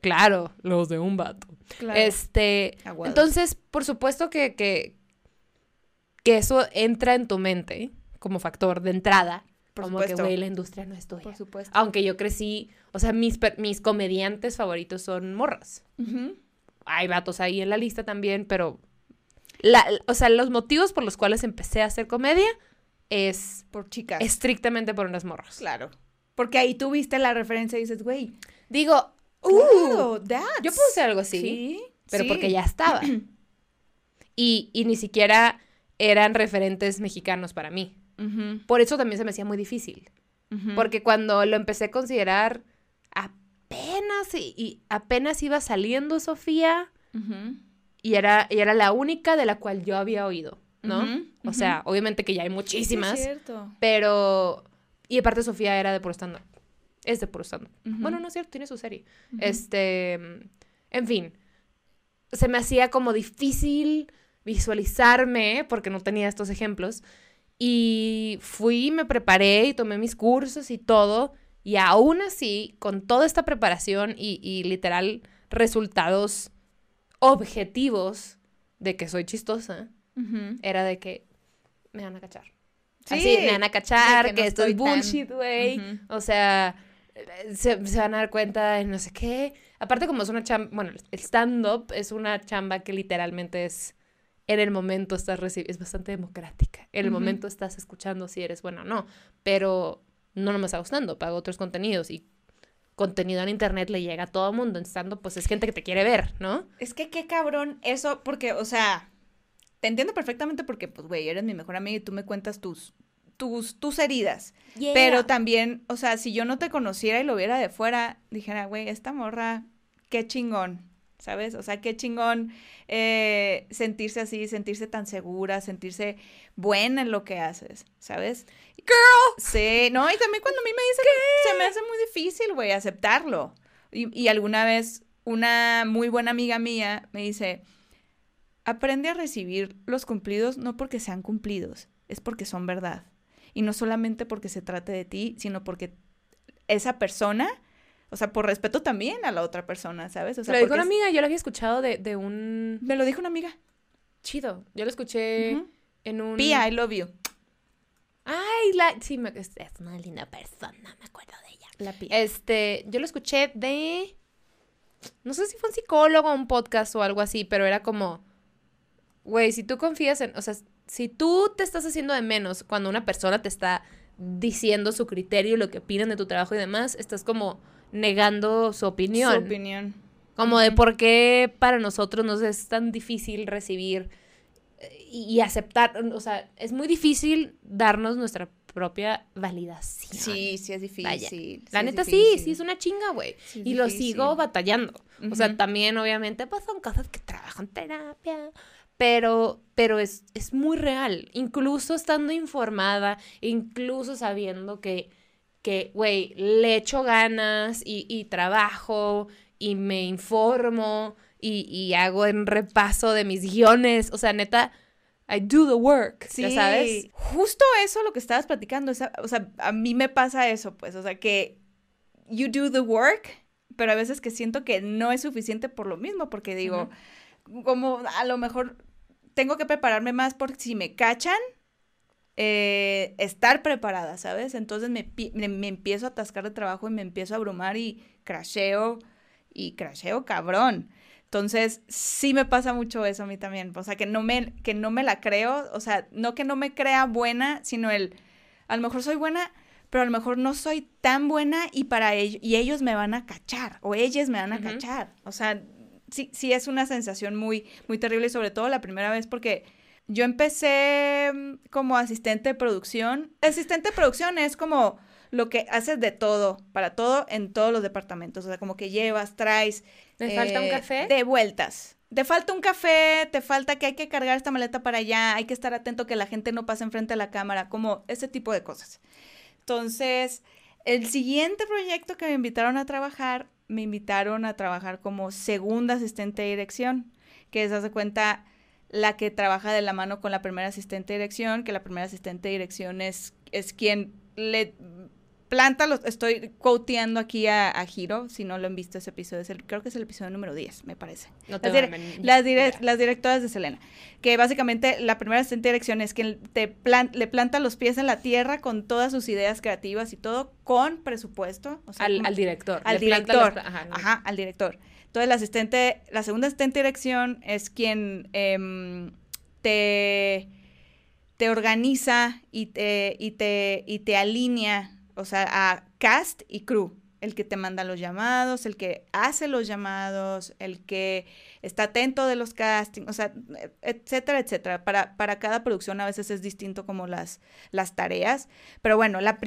[SPEAKER 1] Claro, los de un vato.
[SPEAKER 2] Claro.
[SPEAKER 1] Este. Entonces, por supuesto que, que, que eso entra en tu mente como factor de entrada.
[SPEAKER 2] Por
[SPEAKER 1] como que, güey, la industria no es tuya.
[SPEAKER 2] Por supuesto.
[SPEAKER 1] Aunque yo crecí, o sea, mis, mis comediantes favoritos son morras.
[SPEAKER 2] Ujú.
[SPEAKER 1] Hay vatos ahí en la lista también, pero... La, o sea, los motivos por los cuales empecé a hacer comedia es
[SPEAKER 2] Por chicas.
[SPEAKER 1] estrictamente por unas morras.
[SPEAKER 2] Claro. Porque ahí tú viste la referencia y dices, güey,
[SPEAKER 1] Digo, uh,
[SPEAKER 2] that's-
[SPEAKER 1] yo puedo hacer algo así,
[SPEAKER 2] Sí.
[SPEAKER 1] pero
[SPEAKER 2] sí.
[SPEAKER 1] porque ya estaba. y, y ni siquiera eran referentes mexicanos para mí. Por eso también se me hacía muy difícil. Porque cuando lo empecé a considerar, apenas, y, y apenas iba saliendo Sofía, y era, y era la única de la cual yo había oído, ¿no? O sea, obviamente que ya hay
[SPEAKER 2] Sí,
[SPEAKER 1] muchísimas,
[SPEAKER 2] cierto.
[SPEAKER 1] pero... Y aparte Sofía era de puro stand Es de puro stand. Bueno, no es cierto, tiene su serie. Este, en fin, se me hacía como difícil visualizarme porque no tenía estos ejemplos. Y fui, me preparé y tomé mis cursos y todo. Y aún así, con toda esta preparación y, y literal resultados objetivos de que soy chistosa, era de que me van a cachar.
[SPEAKER 2] Sí,
[SPEAKER 1] Así, me van a cachar, que,
[SPEAKER 2] que no
[SPEAKER 1] esto es
[SPEAKER 2] estoy tan-
[SPEAKER 1] bullshit, güey. O sea, se, se van a dar cuenta de no sé qué. Aparte, como es una chamba, bueno, el stand-up es una chamba que literalmente es, en el momento estás recibiendo, es bastante democrática. En el momento estás escuchando si eres bueno o no. Pero no nomás hago stand-up, hago otros contenidos y contenido en internet le llega a todo el mundo. En stand-up, pues es gente que te quiere ver, ¿no?
[SPEAKER 2] Es que qué cabrón eso, porque, o sea, te entiendo perfectamente porque, pues, güey, eres mi mejor amiga y tú me cuentas tus, tus, tus heridas. Pero también, o sea, si yo no te conociera y lo viera de fuera, dijera, güey, esta morra, qué chingón, ¿sabes? O sea, qué chingón eh, sentirse así, sentirse tan segura, sentirse buena en lo que haces, ¿sabes? Girl. Sí, no, y también cuando a mí me dicen que se me hace muy difícil, güey, aceptarlo. Y, y alguna vez una muy buena amiga mía me dice, aprende a recibir los cumplidos no porque sean cumplidos, es porque son verdad. Y no solamente porque se trate de ti, sino porque esa persona, o sea, por respeto también a la otra persona, ¿sabes? O sea,
[SPEAKER 1] lo dijo una amiga, yo lo había escuchado de, de un
[SPEAKER 2] Me lo dijo una amiga.
[SPEAKER 1] chido. Yo lo escuché en un...
[SPEAKER 2] Pia, I love you.
[SPEAKER 1] Ay, la... Sí, me... es, es una linda persona, me acuerdo de ella.
[SPEAKER 2] La Pia.
[SPEAKER 1] Este, yo lo escuché de... No sé si fue un psicólogo o un podcast o algo así, pero era como... Güey, si tú confías en... O sea, si tú te estás haciendo de menos cuando una persona te está diciendo su criterio, lo que opinan de tu trabajo y demás, estás como negando su opinión.
[SPEAKER 2] Su opinión.
[SPEAKER 1] Como de por qué para nosotros nos es tan difícil recibir y, aceptar, o sea, es muy difícil darnos nuestra propia validación.
[SPEAKER 2] Sí, sí es difícil.
[SPEAKER 1] Vaya. La neta sí,
[SPEAKER 2] difícil.
[SPEAKER 1] sí es una chinga, güey.
[SPEAKER 2] Sí
[SPEAKER 1] y lo
[SPEAKER 2] difícil.
[SPEAKER 1] sigo batallando. O sea, también obviamente pues son cosas que trabajo en terapia, pero pero es, es muy real, incluso estando informada, incluso sabiendo que que güey, le echo ganas y, y trabajo y me informo y, y hago en repaso de mis guiones, o sea, neta I do the work,
[SPEAKER 2] Sí,
[SPEAKER 1] ya sabes?
[SPEAKER 2] Justo eso lo que estabas platicando, esa- o sea, a mí me pasa eso, pues, o sea, que you do the work, pero a veces que siento que no es suficiente por lo mismo, porque digo, como a lo mejor tengo que prepararme más porque si me cachan, eh, estar preparada, ¿sabes? Entonces me, me, me empiezo a atascar de trabajo y me empiezo a abrumar y crasheo y crasheo cabrón. Entonces, sí me pasa mucho eso a mí también. O sea, que no me, que no me la creo. O sea, no que no me crea buena, sino el, a lo mejor soy buena, pero a lo mejor no soy tan buena y para ellos, y ellos me van a cachar, o ellas me van a cachar. O sea, sí, sí es una sensación muy, muy terrible, y sobre todo la primera vez porque yo empecé mm, como asistente de producción. Asistente de producción es como lo que haces de todo, para todo, en todos los departamentos. O sea, como que llevas, traes.
[SPEAKER 1] ¿Me falta un
[SPEAKER 2] eh,
[SPEAKER 1] café?
[SPEAKER 2] De vueltas. te falta un café, te falta que hay que cargar esta maleta para allá, hay que estar atento que la gente no pase enfrente de la cámara, como ese tipo de cosas. Entonces, el siguiente proyecto que me invitaron a trabajar, me invitaron a trabajar como segunda asistente de dirección, que es, hace cuenta, la que trabaja de la mano con la primera asistente de dirección, que la primera asistente de dirección es, es quien le planta los, estoy quoteando aquí a, a Hiro, si no lo han visto ese episodio, es el, creo que es el episodio número 10, me parece.
[SPEAKER 1] No
[SPEAKER 2] Las,
[SPEAKER 1] tengo
[SPEAKER 2] dire-
[SPEAKER 1] la men-
[SPEAKER 2] las, dire- las directoras de Selena, que básicamente la primera asistente de dirección es quien te plan- le planta los pies en la tierra con todas sus ideas creativas y todo, con presupuesto. o sea,
[SPEAKER 1] Al,
[SPEAKER 2] como-
[SPEAKER 1] al director.
[SPEAKER 2] al
[SPEAKER 1] le
[SPEAKER 2] director.
[SPEAKER 1] las ajá, no.
[SPEAKER 2] Ajá, al director. Entonces, la asistente, la segunda asistente de dirección es quien em, te, te organiza y te, y, te, y te alinea, o sea, a cast y crew. El que te manda los llamados, el que hace los llamados, el que está atento de los castings, o sea, etcétera, etcétera. Para, para cada producción a veces es distinto como las, las tareas. Pero bueno, la,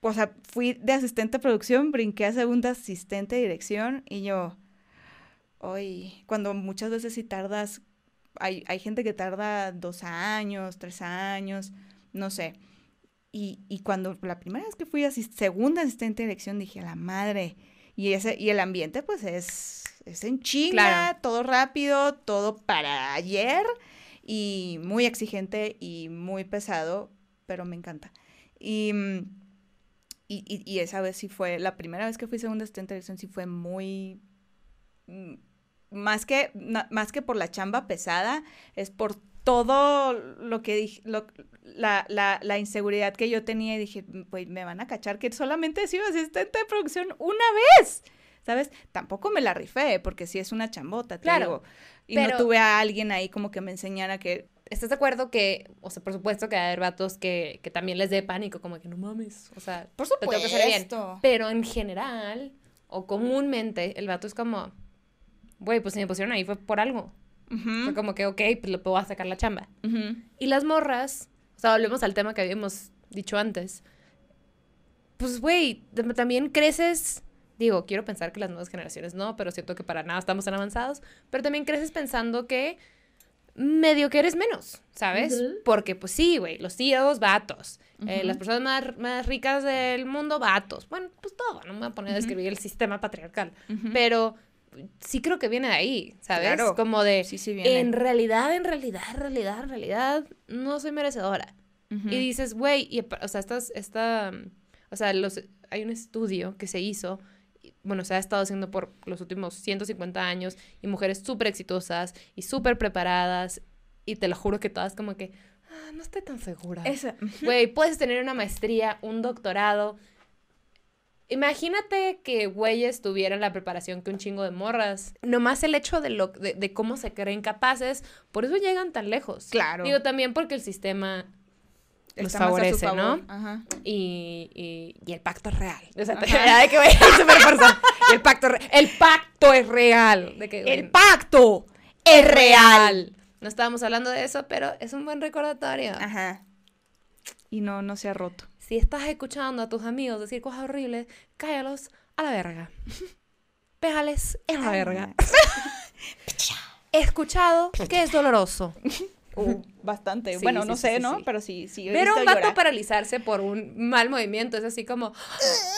[SPEAKER 2] o sea, fui de asistente de producción, brinqué a segunda asistente de dirección y yo, hoy, cuando muchas veces si tardas, hay, hay gente que tarda dos años, tres años, no sé. Y, y cuando la primera vez que fui a segunda asistente de dirección dije, a la madre, y, ese, y el ambiente pues es, es en chinga,
[SPEAKER 1] Claro.
[SPEAKER 2] todo rápido, todo para ayer y muy exigente y muy pesado, pero me encanta. Y, mm, y, y- y esa vez sí fue, la primera vez que fui segunda asistente de dirección sí fue muy, mm, más que, más que por la chamba pesada, es por todo lo que dije, lo- la, la, la inseguridad que yo tenía y dije, pues me van a cachar que solamente he sido asistente de producción una vez, ¿sabes? Tampoco me la rifé, porque sí es una chambota, te
[SPEAKER 1] Claro,
[SPEAKER 2] digo. Y
[SPEAKER 1] pero-
[SPEAKER 2] no tuve a alguien ahí como que me enseñara que
[SPEAKER 1] ¿Estás de acuerdo que, o sea, por supuesto que va a haber vatos que, que también les dé pánico, como que no mames, o sea,
[SPEAKER 2] Por
[SPEAKER 1] te tengo que hacer bien.
[SPEAKER 2] supuesto.
[SPEAKER 1] Pero en general, o comúnmente, el vato es como, güey, pues si me pusieron ahí fue por algo.
[SPEAKER 2] Ujú,
[SPEAKER 1] Fue como que, ok, pues le puedo sacar la chamba.
[SPEAKER 2] ujú.
[SPEAKER 1] Y las morras, o sea, volvemos al tema que habíamos dicho antes. Pues, güey, tam- también creces. Digo, quiero pensar que las nuevas generaciones no, pero siento que para nada estamos tan avanzados. Pero también creces pensando que medio que eres menos, ¿sabes?
[SPEAKER 2] Ujú.
[SPEAKER 1] Porque, pues sí, güey, los tíos, vatos. Eh,
[SPEAKER 2] Ujú.
[SPEAKER 1] las personas más, más ricas del mundo, vatos. Bueno, pues todo, no me voy a poner a describir el sistema patriarcal. Pero sí creo que viene de ahí, ¿sabes?
[SPEAKER 2] Claro.
[SPEAKER 1] Como de,
[SPEAKER 2] Sí, sí viene.
[SPEAKER 1] en realidad, en realidad, en realidad, en realidad, no soy merecedora. Y dices, güey, o sea, estas, esta, o sea, los, hay un estudio que se hizo, y, bueno, se ha estado haciendo por los últimos 150 años, y mujeres súper exitosas y súper preparadas, y te lo juro que todas como que, ah, no estoy tan segura. Güey, puedes tener una maestría, un doctorado. Imagínate que güeyes tuvieran la preparación que un chingo de morras. Nomás el hecho de, lo, de, de cómo se creen capaces, por eso llegan tan lejos.
[SPEAKER 2] Claro.
[SPEAKER 1] Digo, también porque el sistema los favorece,
[SPEAKER 2] favor.
[SPEAKER 1] ¿no?
[SPEAKER 2] Ajá.
[SPEAKER 1] Y, y, y el pacto es real. O sea, de que el pacto, el pacto es real. De que,
[SPEAKER 2] El pacto es real.
[SPEAKER 1] No estábamos hablando de eso, pero es un buen recordatorio.
[SPEAKER 2] Ajá. Y no, no se ha roto.
[SPEAKER 1] Si estás escuchando a tus amigos decir cosas horribles, cállalos a la verga. Péjales en la verga. He escuchado que es doloroso.
[SPEAKER 2] Uh, bastante.
[SPEAKER 1] Sí,
[SPEAKER 2] bueno,
[SPEAKER 1] sí,
[SPEAKER 2] no sé,
[SPEAKER 1] sí,
[SPEAKER 2] ¿no? Pero sí, sí.
[SPEAKER 1] Ver a un vato
[SPEAKER 2] llorar.
[SPEAKER 1] paralizarse por un mal movimiento es así como,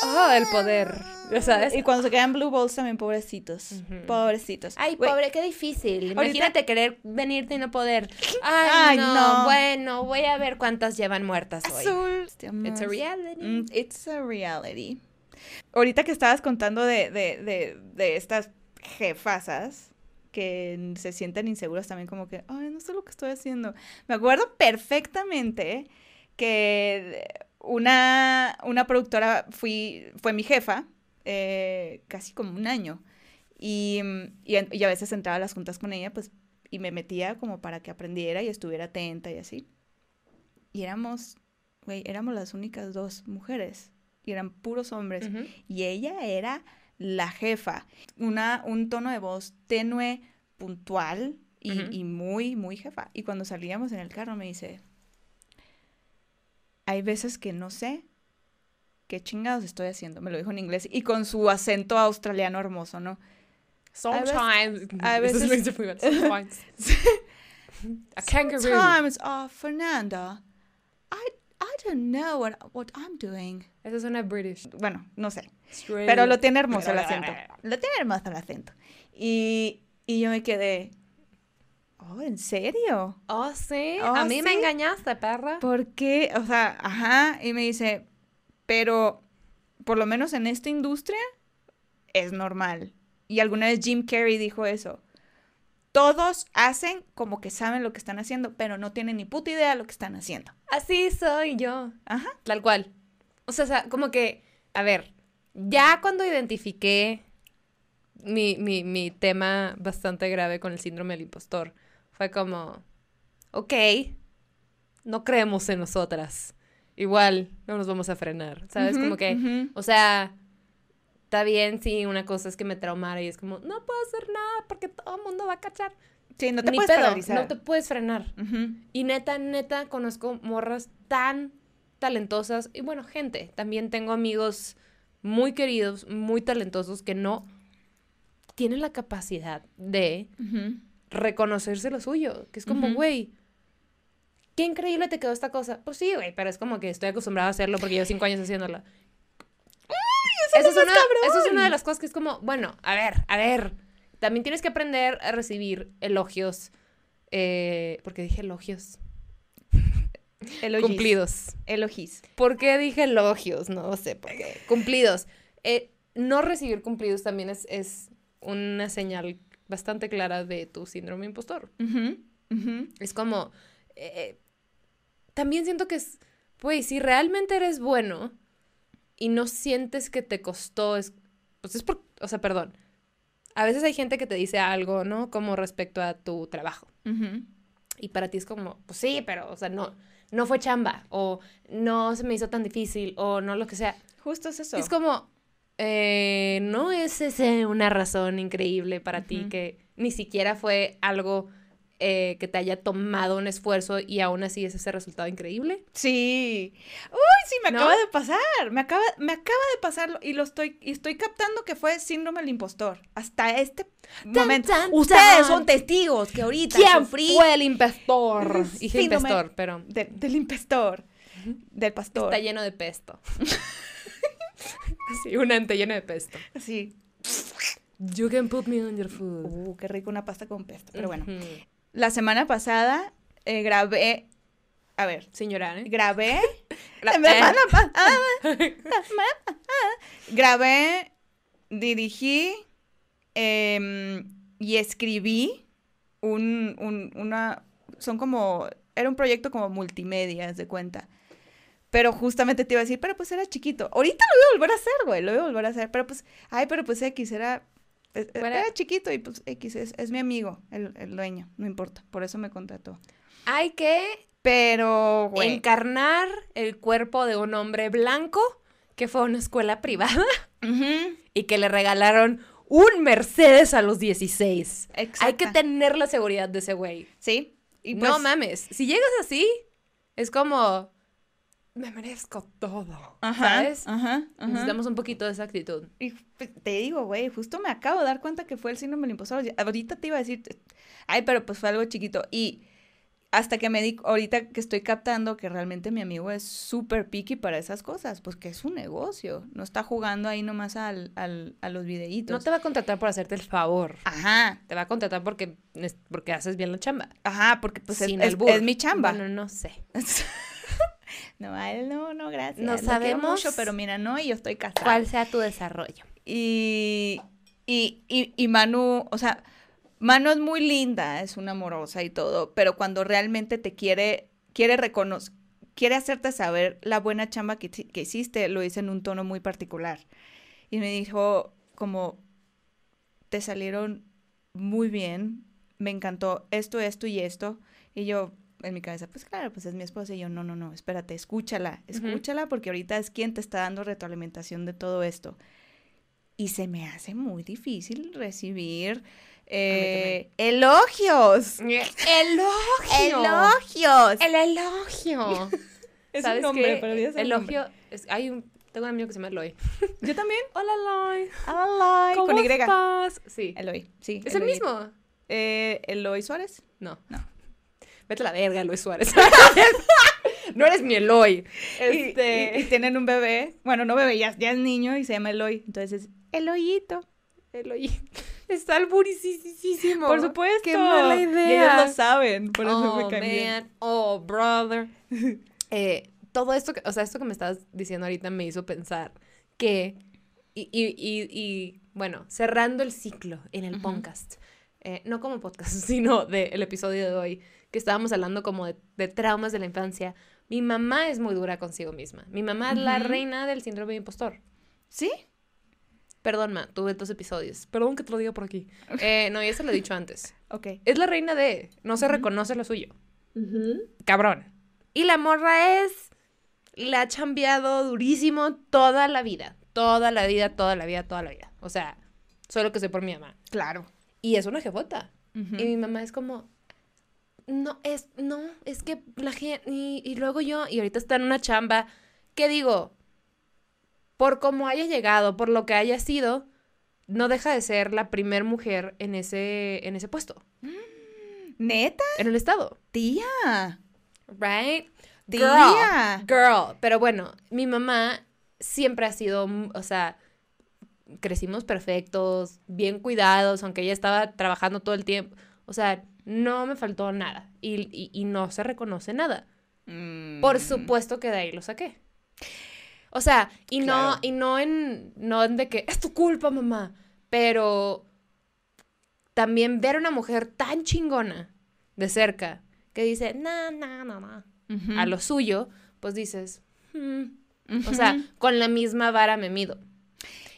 [SPEAKER 1] oh, el poder. ¿Sabes?
[SPEAKER 2] Y cuando se quedan blue balls también, pobrecitos. Pobrecitos.
[SPEAKER 1] Ay, pobre, qué difícil.
[SPEAKER 2] Ahorita-
[SPEAKER 1] Imagínate querer venirte y no poder. Ay,
[SPEAKER 2] Ay,
[SPEAKER 1] no,
[SPEAKER 2] no.
[SPEAKER 1] Bueno, voy a ver cuántas llevan muertas hoy.
[SPEAKER 2] Azul.
[SPEAKER 1] It's a reality.
[SPEAKER 2] Mm, it's a reality. Ahorita que estabas contando de, de, de, de estas jefasas que se sienten inseguras también como que, ay, no sé lo que estoy haciendo. Me acuerdo perfectamente que una, una productora fui, fue mi jefa eh, casi como un año. Y, y, a veces entraba a las juntas con ella, pues, y me metía como para que aprendiera y estuviera atenta y así. Y éramos, güey, éramos las únicas dos mujeres. Y eran puros hombres. Y ella era la jefa. Una, un tono de voz tenue, puntual y, muy, muy jefa. Y cuando salíamos en el carro me dice, hay veces que no sé qué chingados estoy haciendo. Me lo dijo en inglés y con su acento australiano hermoso, ¿no?
[SPEAKER 1] Sometimes.
[SPEAKER 2] a veces-.
[SPEAKER 1] Sometimes. A kangaroo.
[SPEAKER 2] Sometimes, oh, Fernanda, I, I don't know what, what I'm doing.
[SPEAKER 1] Eso suena British.
[SPEAKER 2] Bueno, no sé. Pero lo tiene hermoso el acento. Lo tiene hermoso el acento. Y, y yo me quedé, oh, ¿en serio?
[SPEAKER 1] Oh, sí.
[SPEAKER 2] Oh,
[SPEAKER 1] a mí me engañaste, perra.
[SPEAKER 2] ¿Por qué? O sea, ajá. Y me dice, pero por lo menos en esta industria es normal. Y alguna vez Jim Carrey dijo eso. Todos hacen como que saben lo que están haciendo, pero no tienen ni puta idea de lo que están haciendo.
[SPEAKER 1] Así soy yo.
[SPEAKER 2] Ajá.
[SPEAKER 1] Tal cual. O sea, como que, a ver, ya cuando identifiqué mi, mi, mi tema bastante grave con el síndrome del impostor, fue como, ok, no creemos en nosotras. Igual, no nos vamos a frenar, ¿sabes? Como que, o sea, está bien si una cosa es que me traumara y es como, no puedo hacer nada porque todo el mundo va a cachar.
[SPEAKER 2] Sí, no te
[SPEAKER 1] Ni
[SPEAKER 2] puedes
[SPEAKER 1] pedo,
[SPEAKER 2] paralizar.
[SPEAKER 1] no te puedes frenar. Y neta, neta, conozco morras tan talentosas. Y bueno, gente, también tengo amigos muy queridos, muy talentosos, que no tienen la capacidad de reconocerse lo suyo. Que es como, güey, qué increíble te quedó esta cosa. Pues sí, güey, pero es como que estoy acostumbrada a hacerlo porque llevo cinco años haciéndola. Eso, es una,
[SPEAKER 2] cabrón!
[SPEAKER 1] eso es una de las cosas que es como, bueno, a ver, a ver. También tienes que aprender a recibir elogios. eh, porque dije elogios.
[SPEAKER 2] Elogis.
[SPEAKER 1] Cumplidos.
[SPEAKER 2] Elogis.
[SPEAKER 1] ¿Por qué dije elogios? No sé por qué. Cumplidos. Eh, no recibir cumplidos también es, es una señal bastante clara de tu síndrome impostor. Es como, eh, también siento que es, güey, si realmente eres bueno y no sientes que te costó, es, pues es por, o sea, perdón. A veces hay gente que te dice algo, ¿no? Como respecto a tu trabajo. Y para ti es como, pues sí, pero, o sea, no, no fue chamba, o no se me hizo tan difícil, o no lo que sea.
[SPEAKER 2] Justo es eso.
[SPEAKER 1] Es como, eh, no es ese una razón increíble para ti que ni siquiera fue algo eh, que te haya tomado un esfuerzo y aún así es ese resultado increíble.
[SPEAKER 2] Sí. Uy, sí, me
[SPEAKER 1] ¿No?
[SPEAKER 2] acaba de pasar. Me acaba, me acaba de pasar y lo estoy, y estoy captando que fue síndrome del impostor. Hasta este momento.
[SPEAKER 1] tan,
[SPEAKER 2] Ustedes
[SPEAKER 1] tan.
[SPEAKER 2] son testigos que ahorita
[SPEAKER 1] ¿Quién
[SPEAKER 2] sufrí
[SPEAKER 1] fue el impostor? Dije impostor, pero
[SPEAKER 2] de- del impostor. Del pastor.
[SPEAKER 1] está lleno de pesto. sí, un ente lleno de pesto.
[SPEAKER 2] Sí.
[SPEAKER 1] You can put me on your food.
[SPEAKER 2] Uh, qué rico una pasta con pesto. Pero bueno. La semana pasada eh, grabé. A ver.
[SPEAKER 1] Señora, ¿eh?
[SPEAKER 2] Grabé.
[SPEAKER 1] Gra-
[SPEAKER 2] La semana pasada. Grabé, dirigí em, y escribí un, un- una, son como, era un proyecto como multimedia, de cuenta. Pero justamente te iba a decir, pero pues era chiquito. Ahorita lo voy a volver a hacer, güey, lo voy a volver a hacer. Pero pues, ay, pero pues X era, es- era chiquito y pues X es, es mi amigo, el, el dueño, no importa, por eso me contrató.
[SPEAKER 1] Hay que
[SPEAKER 2] Pero, güey.
[SPEAKER 1] encarnar el cuerpo de un hombre blanco que fue a una escuela privada y que le regalaron un Mercedes a los 16. Hay que tener la seguridad de ese güey.
[SPEAKER 2] Sí. Y
[SPEAKER 1] no
[SPEAKER 2] pues-
[SPEAKER 1] mames, si llegas así, es como, me merezco todo,
[SPEAKER 2] Ajá,
[SPEAKER 1] ¿sabes?
[SPEAKER 2] Ajá, ajá.
[SPEAKER 1] Necesitamos un poquito de esa actitud.
[SPEAKER 2] Y pues, te digo, güey, justo me acabo de dar cuenta que fue el síndrome del impostor. Ahorita te iba a decir, ay, pero pues fue algo chiquito. Y hasta que me di, ahorita que estoy captando que realmente mi amigo es súper picky para esas cosas, pues que es un negocio. No está jugando ahí nomás al, al- a los videitos.
[SPEAKER 1] No te va a contratar por hacerte el favor.
[SPEAKER 2] Ajá,
[SPEAKER 1] Te va a contratar porque, porque haces bien la chamba.
[SPEAKER 2] ajá, porque pues es,
[SPEAKER 1] Sin
[SPEAKER 2] es- es mi chamba.
[SPEAKER 1] Bueno, no sé.
[SPEAKER 2] no, a él no, no, gracias.
[SPEAKER 1] No
[SPEAKER 2] Lo
[SPEAKER 1] sabemos
[SPEAKER 2] mucho, pero mira, no, y yo estoy casada.
[SPEAKER 1] ¿Cuál sea tu desarrollo?
[SPEAKER 2] Y, y, y, y Manu, o sea, Manu es muy linda, es una amorosa y todo, pero cuando realmente te quiere, quiere reconocer, quiere hacerte saber la buena chamba que, que hiciste, lo dice en un tono muy particular. Y me dijo como, te salieron muy bien, me encantó esto, esto y esto. Y yo, en mi cabeza, pues claro, pues es mi esposa. Y yo, no, no, no, espérate, escúchala, escúchala porque ahorita es quien te está dando retroalimentación de todo esto. Y se me hace muy difícil recibir eh, elogios.
[SPEAKER 1] ¡Elogio!
[SPEAKER 2] ¡Elogios!
[SPEAKER 1] ¡El elogio!
[SPEAKER 2] Es
[SPEAKER 1] ¿Sabes
[SPEAKER 2] un nombre, pero el
[SPEAKER 1] Elogio. es- hay un, tengo un amigo que se llama Eloy.
[SPEAKER 2] Yo también.
[SPEAKER 1] Hola, Eloy.
[SPEAKER 2] Hola, con Y.
[SPEAKER 1] Sí.
[SPEAKER 2] Eloy, sí.
[SPEAKER 1] ¿Es el
[SPEAKER 2] Eloy.
[SPEAKER 1] mismo?
[SPEAKER 2] Eh, Eloy Suárez.
[SPEAKER 1] No.
[SPEAKER 2] No.
[SPEAKER 1] Vete a la verga, Luis Suárez. no eres mi Eloy.
[SPEAKER 2] Y-
[SPEAKER 1] Este...
[SPEAKER 2] Y, y tienen un bebé. Bueno, no bebé, ya, ya es niño y se llama Eloy. Entonces es Eloyito.
[SPEAKER 1] Eloy. Está alburisísimo.
[SPEAKER 2] Por supuesto.
[SPEAKER 1] Qué mala idea.
[SPEAKER 2] Y ellos lo saben. Por eso
[SPEAKER 1] oh,
[SPEAKER 2] me caen bien.
[SPEAKER 1] man. Oh, brother. Eh, todo esto, que- o sea, esto que me estabas diciendo ahorita me hizo pensar que, y, y, y, y, bueno, cerrando el ciclo en el podcast, eh, no como podcast, sino del episodio de hoy, que estábamos hablando como de, de traumas de la infancia, mi mamá es muy dura consigo misma. Mi mamá es la reina del síndrome de impostor.
[SPEAKER 2] ¿Sí?
[SPEAKER 1] Perdón, ma, tuve dos episodios. Perdón que te lo digo por aquí. Eh, no, ya se lo he dicho antes.
[SPEAKER 2] Ok.
[SPEAKER 1] Es la reina de, no se reconoce lo suyo. Cabrón. Y la morra es, la ha chambeado durísimo toda la vida. Toda la vida, toda la vida, toda la vida. O sea, solo que sé por mi mamá.
[SPEAKER 2] Claro.
[SPEAKER 1] Y es una jefota.
[SPEAKER 2] Ujú.
[SPEAKER 1] Y mi mamá es como, no, es, no, es que la gente, y, y luego yo, y ahorita está en una chamba, que digo, por cómo haya llegado, por lo que haya sido, no deja de ser la primer mujer en ese, en ese puesto,
[SPEAKER 2] ¿Neta?
[SPEAKER 1] en el estado.
[SPEAKER 2] Tía.
[SPEAKER 1] Right?
[SPEAKER 2] Tía.
[SPEAKER 1] Girl. Pero bueno, mi mamá siempre ha sido, o sea, crecimos perfectos, bien cuidados, aunque ella estaba trabajando todo el tiempo. O sea, no me faltó nada y, y- y no se reconoce nada.
[SPEAKER 2] Mm.
[SPEAKER 1] Por supuesto que de ahí lo saqué. O sea, y no, y no en, no en de que es tu culpa, mamá, pero también ver a una mujer tan chingona de cerca que dice, no, no, no, no,
[SPEAKER 2] Ujú.
[SPEAKER 1] a lo suyo, pues dices, "Hmm". O sea, con la misma vara me mido.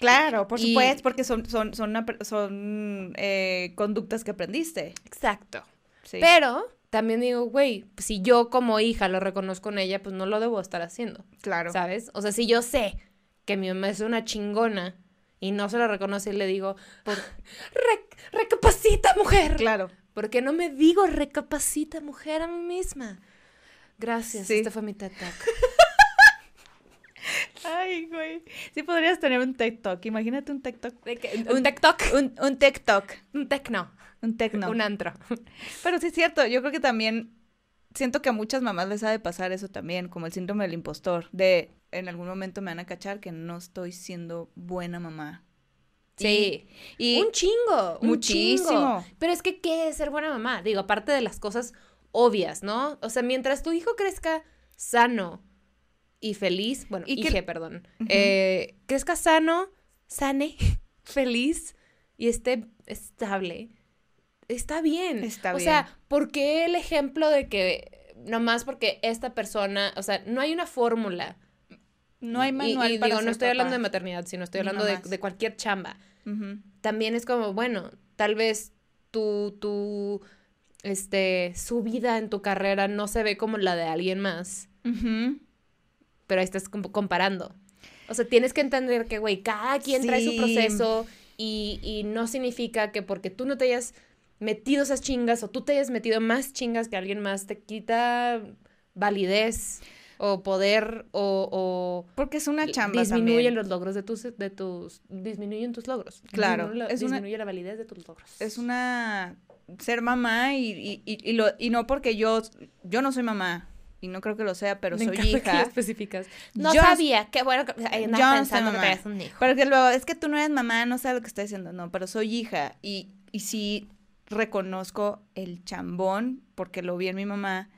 [SPEAKER 2] Claro, por
[SPEAKER 1] y-
[SPEAKER 2] supuesto, porque son, son, son, son eh, conductas que aprendiste.
[SPEAKER 1] Exacto.
[SPEAKER 2] Sí.
[SPEAKER 1] Pero también digo, güey, pues, si yo como hija lo reconozco en ella, pues no lo debo estar haciendo,
[SPEAKER 2] claro.
[SPEAKER 1] ¿sabes? O sea, si yo sé que mi mamá es una chingona y no se lo reconoce y le digo, "Re- recapacita, mujer.
[SPEAKER 2] Claro.
[SPEAKER 1] ¿Por qué no me digo recapacita, mujer, a mí misma? Gracias,
[SPEAKER 2] Sí.
[SPEAKER 1] este fue mi Talk.
[SPEAKER 2] Ay, güey. Sí podrías tener un TikTok. Imagínate un TikTok.
[SPEAKER 1] Un, un TikTok.
[SPEAKER 2] Un, un TikTok.
[SPEAKER 1] Un tecno.
[SPEAKER 2] Un tecno.
[SPEAKER 1] Un antro.
[SPEAKER 2] Pero sí es cierto, yo creo que también siento que a muchas mamás les ha de pasar eso también, como el síndrome del impostor, de en algún momento me van a cachar que no estoy siendo buena mamá.
[SPEAKER 1] Sí.
[SPEAKER 2] Y
[SPEAKER 1] un chingo. un
[SPEAKER 2] muchísimo.
[SPEAKER 1] chingo. Pero es que, ¿qué es ser buena mamá? Digo, aparte de las cosas obvias, ¿no? O sea, mientras tu hijo crezca sano y feliz, bueno,
[SPEAKER 2] Y que-
[SPEAKER 1] perdón,
[SPEAKER 2] Ujú.
[SPEAKER 1] eh, crezca sano, sane, feliz y esté estable, está bien.
[SPEAKER 2] Está
[SPEAKER 1] o
[SPEAKER 2] bien.
[SPEAKER 1] sea, ¿por qué el ejemplo de que nomás porque esta persona, o sea, no hay una fórmula?
[SPEAKER 2] no hay manual
[SPEAKER 1] y,
[SPEAKER 2] para
[SPEAKER 1] digo, no estoy hablando de maternidad, sino estoy hablando de, de cualquier chamba también es como, bueno, tal vez tu, tu, este, su vida en tu carrera no se ve como la de alguien más,
[SPEAKER 2] Ujú.
[SPEAKER 1] Pero ahí estás como comparando. O sea, tienes que entender que, güey, cada quien trae su proceso y, y no significa que porque tú no te hayas metido esas chingas o tú te hayas metido más chingas que alguien más te quita validez o poder o, o
[SPEAKER 2] Porque es una chamba
[SPEAKER 1] disminuyen
[SPEAKER 2] también.
[SPEAKER 1] los logros de tus, de tus, disminuyen tus logros.
[SPEAKER 2] Claro,
[SPEAKER 1] Disminuye la,
[SPEAKER 2] es una-
[SPEAKER 1] la validez de tus logros.
[SPEAKER 2] Es una ser mamá y, y, y, y lo, y no porque yo, yo no soy mamá y no creo que lo sea, pero
[SPEAKER 1] Me
[SPEAKER 2] soy
[SPEAKER 1] encanta que lo
[SPEAKER 2] hija.
[SPEAKER 1] especificas. No sabía, qué bueno que andaba pensando que
[SPEAKER 2] mamá.
[SPEAKER 1] traías un hijo.
[SPEAKER 2] Porque luego, es que tú no eres mamá, no sabes lo que estoy diciendo. No, pero soy hija. Y, y sí reconozco el chambón, porque lo vi en mi mamá,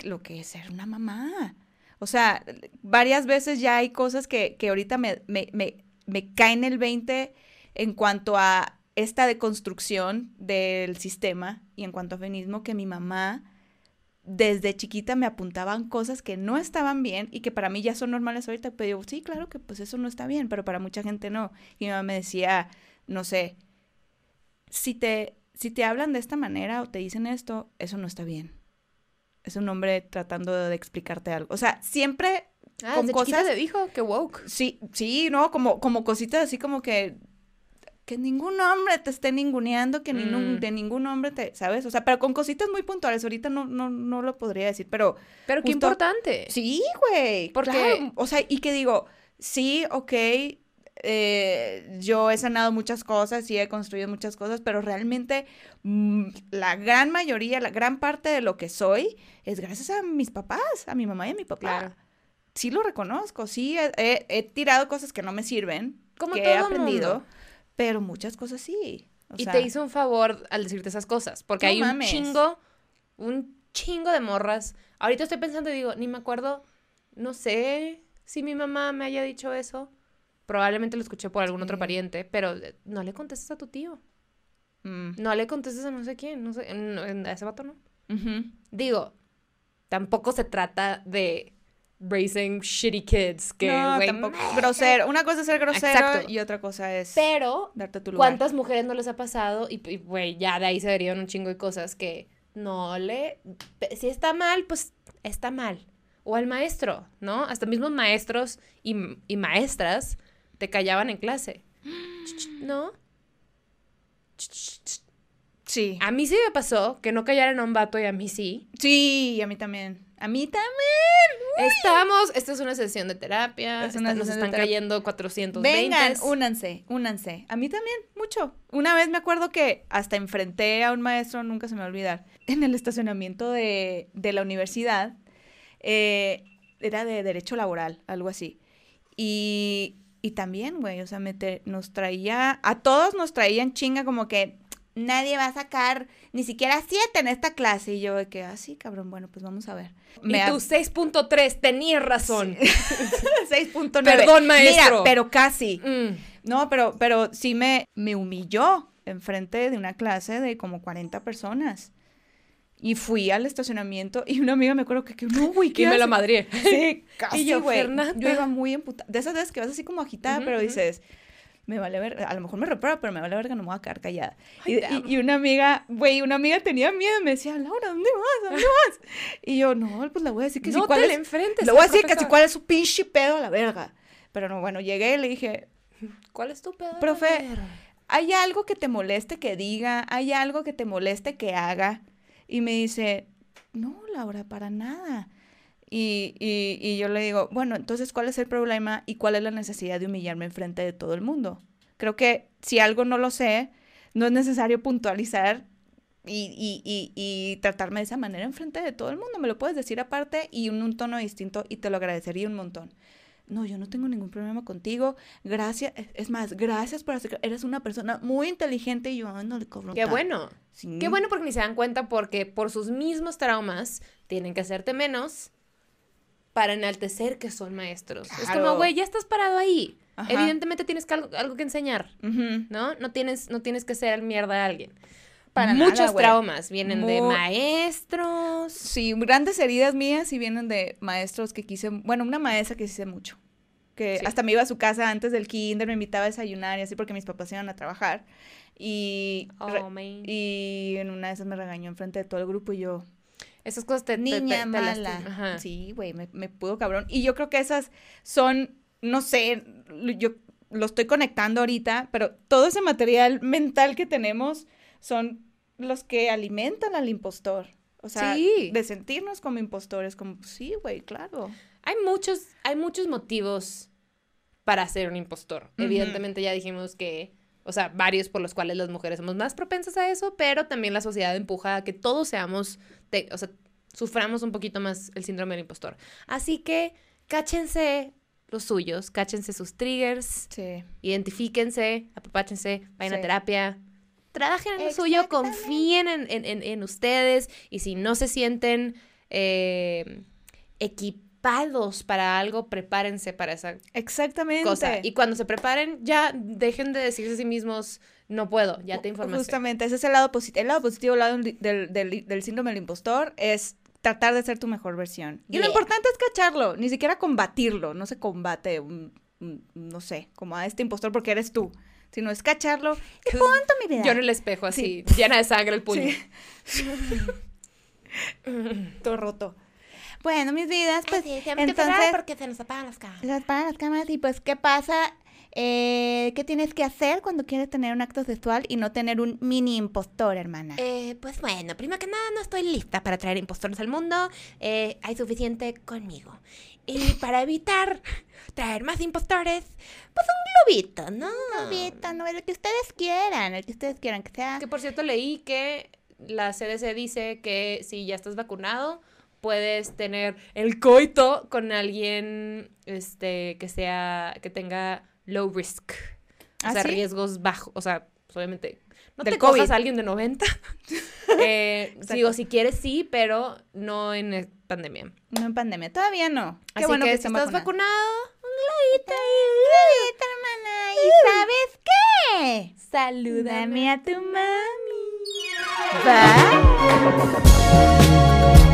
[SPEAKER 2] lo que es ser una mamá. O sea, varias veces ya hay cosas que, que ahorita me, me, me, me caen el 20 en cuanto a esta deconstrucción del sistema y en cuanto a feminismo, que mi mamá desde chiquita me apuntaban cosas que no estaban bien y que para mí ya son normales ahorita, pero yo, sí, claro que pues eso no está bien, pero para mucha gente no. Y mi mamá me decía, no sé, si te, si te hablan de esta manera o te dicen esto, eso no está bien. Es un hombre tratando de explicarte algo. O sea, siempre
[SPEAKER 1] Ah,
[SPEAKER 2] con
[SPEAKER 1] desde
[SPEAKER 2] cosas-
[SPEAKER 1] te dijo que woke.
[SPEAKER 2] Sí, sí, no, como, como cositas así como que que ningún hombre te esté ninguneando, que ningún-
[SPEAKER 1] Mm.
[SPEAKER 2] de ningún hombre te, ¿sabes? O sea, pero con cositas muy puntuales. Ahorita no, no, no lo podría decir, pero
[SPEAKER 1] Pero qué importante.
[SPEAKER 2] sí, güey.
[SPEAKER 1] Porque-
[SPEAKER 2] claro. O sea, y que digo, sí, ok, eh, yo he sanado muchas cosas y he construido muchas cosas, pero realmente mm, la gran mayoría, la gran parte de lo que soy es gracias a mis papás, a mi mamá y a mi papá.
[SPEAKER 1] Claro.
[SPEAKER 2] Sí lo reconozco, sí he, he- he tirado cosas que no me sirven,
[SPEAKER 1] Como
[SPEAKER 2] que
[SPEAKER 1] todo
[SPEAKER 2] he aprendido,
[SPEAKER 1] mundo.
[SPEAKER 2] Pero muchas cosas sí. O
[SPEAKER 1] y
[SPEAKER 2] sea,
[SPEAKER 1] te hizo un favor al decirte esas cosas, porque
[SPEAKER 2] No
[SPEAKER 1] hay un chingo, un chingo de morras. Ahorita estoy pensando y digo, ni me acuerdo, no sé si mi mamá me haya dicho eso. Probablemente lo escuché por algún otro pariente, pero eh, no le contestes a tu tío.
[SPEAKER 2] mm,
[SPEAKER 1] No le contestes a no sé quién, no sé, no, a ese vato no. Digo, tampoco se trata de raising shitty kids, que,
[SPEAKER 2] no, tampoco. Grosero. Una cosa es ser grosero
[SPEAKER 1] Exacto.
[SPEAKER 2] y otra cosa es
[SPEAKER 1] Pero
[SPEAKER 2] darte tu lugar.
[SPEAKER 1] ¿Cuántas mujeres no les ha pasado? Y, y, güey, ya de ahí se derivan un chingo de cosas que no le... Si está mal, pues está mal. O al maestro, ¿no? Hasta mismos maestros y, y maestras te callaban en clase. ¿No?
[SPEAKER 2] Sí.
[SPEAKER 1] A mí sí me pasó que no callaran a un vato y a mí sí.
[SPEAKER 2] Sí, a mí también. A mí también.
[SPEAKER 1] Estamos, esta es una sesión de terapia,
[SPEAKER 2] Es una
[SPEAKER 1] esta- nos están cayendo 420.
[SPEAKER 2] Vengan, únanse, únanse. A mí también, mucho. Una vez me acuerdo que hasta enfrenté a un maestro, nunca se me va a olvidar, en el estacionamiento de, de la universidad. eh, era de derecho laboral, algo así. Y, y también, güey, o sea, me te- nos traía, a todos nos traían chinga como que nadie va a sacar ni siquiera siete en esta clase. Y yo de que, ah, sí, cabrón, bueno, pues vamos a ver.
[SPEAKER 1] Y
[SPEAKER 2] Me
[SPEAKER 1] tú 6.3, tenías razón.
[SPEAKER 2] 6.9.
[SPEAKER 1] Perdón, maestro.
[SPEAKER 2] Mira, pero casi.
[SPEAKER 1] Mm.
[SPEAKER 2] No, pero, pero sí me, me humilló enfrente de una clase de como 40 personas. Y fui al estacionamiento y una amiga me acuerdo que, que no, güey, ¿qué
[SPEAKER 1] Y me la
[SPEAKER 2] haces?"
[SPEAKER 1] madrié.
[SPEAKER 2] Sí, casi,
[SPEAKER 1] Y yo,
[SPEAKER 2] güey. Yo iba muy emputada. De esas veces que vas así como agitada, pero dices, me vale ver, a lo mejor me reprueba, pero me vale verga, no me voy a quedar callada.
[SPEAKER 1] Ay,
[SPEAKER 2] Y, y- y una amiga, güey, una amiga tenía miedo, me decía, Laura, ¿dónde vas? ¿A ¿Dónde vas? Y yo, no, pues le voy a decir que
[SPEAKER 1] no
[SPEAKER 2] ¿cuál
[SPEAKER 1] te
[SPEAKER 2] es?
[SPEAKER 1] le enfrentes.
[SPEAKER 2] Le voy a decir que sí,
[SPEAKER 1] profesor.
[SPEAKER 2] cuál es su pinche pedo a la verga. Pero no, bueno, llegué y le dije,
[SPEAKER 1] ¿Cuál es tu pedo?
[SPEAKER 2] Profe. ¿hay algo que te moleste que diga? ¿Hay algo que te moleste que haga? Y me dice, no, Laura, para nada. Y, y, y yo le digo, bueno, entonces, ¿cuál es el problema y cuál es la necesidad de humillarme enfrente de todo el mundo? Creo que si algo no lo sé, no es necesario puntualizar y, y, y, y tratarme de esa manera enfrente de todo el mundo. Me lo puedes decir aparte y en un tono distinto y te lo agradecería un montón. No, yo no tengo ningún problema contigo. Gracias. es- Es más, gracias por hacer. Eres una persona muy inteligente y yo "Ay, no le cobro
[SPEAKER 1] Qué
[SPEAKER 2] tanto".
[SPEAKER 1] bueno.
[SPEAKER 2] Sí.
[SPEAKER 1] Qué bueno porque ni se dan cuenta porque por sus mismos traumas tienen que hacerte menos para enaltecer que son maestros. Es como, güey, ya estás parado ahí.
[SPEAKER 2] Ajá.
[SPEAKER 1] Evidentemente tienes que algo, algo que enseñar. ¿no? No tienes, no tienes que ser mierda a alguien.
[SPEAKER 2] Para
[SPEAKER 1] Muchos
[SPEAKER 2] nada,
[SPEAKER 1] traumas vienen de maestros.
[SPEAKER 2] Sí, grandes heridas mías y vienen de maestros que quise. Bueno, una maestra que quise mucho. Que
[SPEAKER 1] Sí.
[SPEAKER 2] hasta me iba a su casa antes del kinder, me invitaba a desayunar y así porque mis papás iban a trabajar. Y,
[SPEAKER 1] Oh, man.
[SPEAKER 2] y en una de esas me regañó enfrente de todo el grupo y yo,
[SPEAKER 1] Esas cosas te,
[SPEAKER 2] niña
[SPEAKER 1] te
[SPEAKER 2] mala. Sí, güey, me, me pudo cabrón. Y yo creo que esas son, no sé, yo lo estoy conectando ahorita, pero todo ese material mental que tenemos son los que alimentan al impostor. O sea,
[SPEAKER 1] Sí.
[SPEAKER 2] de sentirnos como impostores, como, pues, sí, güey, claro.
[SPEAKER 1] Hay muchos, hay muchos motivos para ser un impostor. Evidentemente ya dijimos que, o sea, varios por los cuales las mujeres somos más propensas a eso, pero también la sociedad empuja a que todos seamos, te- o sea, suframos un poquito más el síndrome del impostor. Así que cáchense los suyos, cáchense sus triggers,
[SPEAKER 2] Sí.
[SPEAKER 1] identifíquense, apapáchense, vayan a terapia. Trabajen en lo suyo, confíen en, en- en- en ustedes y si no se sienten eh, equipados para algo, prepárense para esa
[SPEAKER 2] Exactamente.
[SPEAKER 1] cosa. Y cuando se preparen, ya dejen de decirse a sí mismos, no puedo, ya te informaste.
[SPEAKER 2] Justamente, ese es el lado positivo. El lado positivo el lado del, del- del síndrome del impostor es tratar de ser tu mejor versión. Y lo importante es cacharlo, ni siquiera combatirlo. No se combate, un- un- no sé, como a este impostor porque eres tú, sino es cacharlo. Y punto, mi vida.
[SPEAKER 1] Yo en el espejo así, llena de sangre el puño.
[SPEAKER 2] Sí. Todo roto. Bueno, mis vidas, pues,
[SPEAKER 1] Así,
[SPEAKER 2] entonces,
[SPEAKER 1] porque se nos apagan las cámaras.
[SPEAKER 2] las para las cámaras y pues, ¿qué pasa? Eh, ¿Qué tienes que hacer cuando quieres tener un acto sexual y no tener un mini impostor, hermana?
[SPEAKER 1] Eh, pues bueno, primero que nada no estoy lista para traer impostores al mundo. Eh, hay suficiente conmigo. Y para evitar traer más impostores, pues un globito, ¿no?
[SPEAKER 2] Novita, no, el que ustedes quieran, el que ustedes quieran, que sea...
[SPEAKER 1] Que por cierto leí que la CDC dice que si ya estás vacunado, puedes tener el coito con alguien este que sea que tenga low risk. O
[SPEAKER 2] ¿Ah,
[SPEAKER 1] sea,
[SPEAKER 2] sí?
[SPEAKER 1] riesgos bajos, o sea, pues, obviamente no
[SPEAKER 2] Del
[SPEAKER 1] te cojas
[SPEAKER 2] COVID.
[SPEAKER 1] a alguien de 90. eh, digo, si quieres sí, pero no en eh, pandemia.
[SPEAKER 2] No en pandemia, todavía no. Qué
[SPEAKER 1] Así
[SPEAKER 2] bueno
[SPEAKER 1] que,
[SPEAKER 2] que,
[SPEAKER 1] si
[SPEAKER 2] estén
[SPEAKER 1] estás
[SPEAKER 2] vacunados.
[SPEAKER 1] vacunado, un globito
[SPEAKER 2] hermana. ¿Y sabes qué?
[SPEAKER 1] Salúdame
[SPEAKER 2] Dame a tu mami. Bye.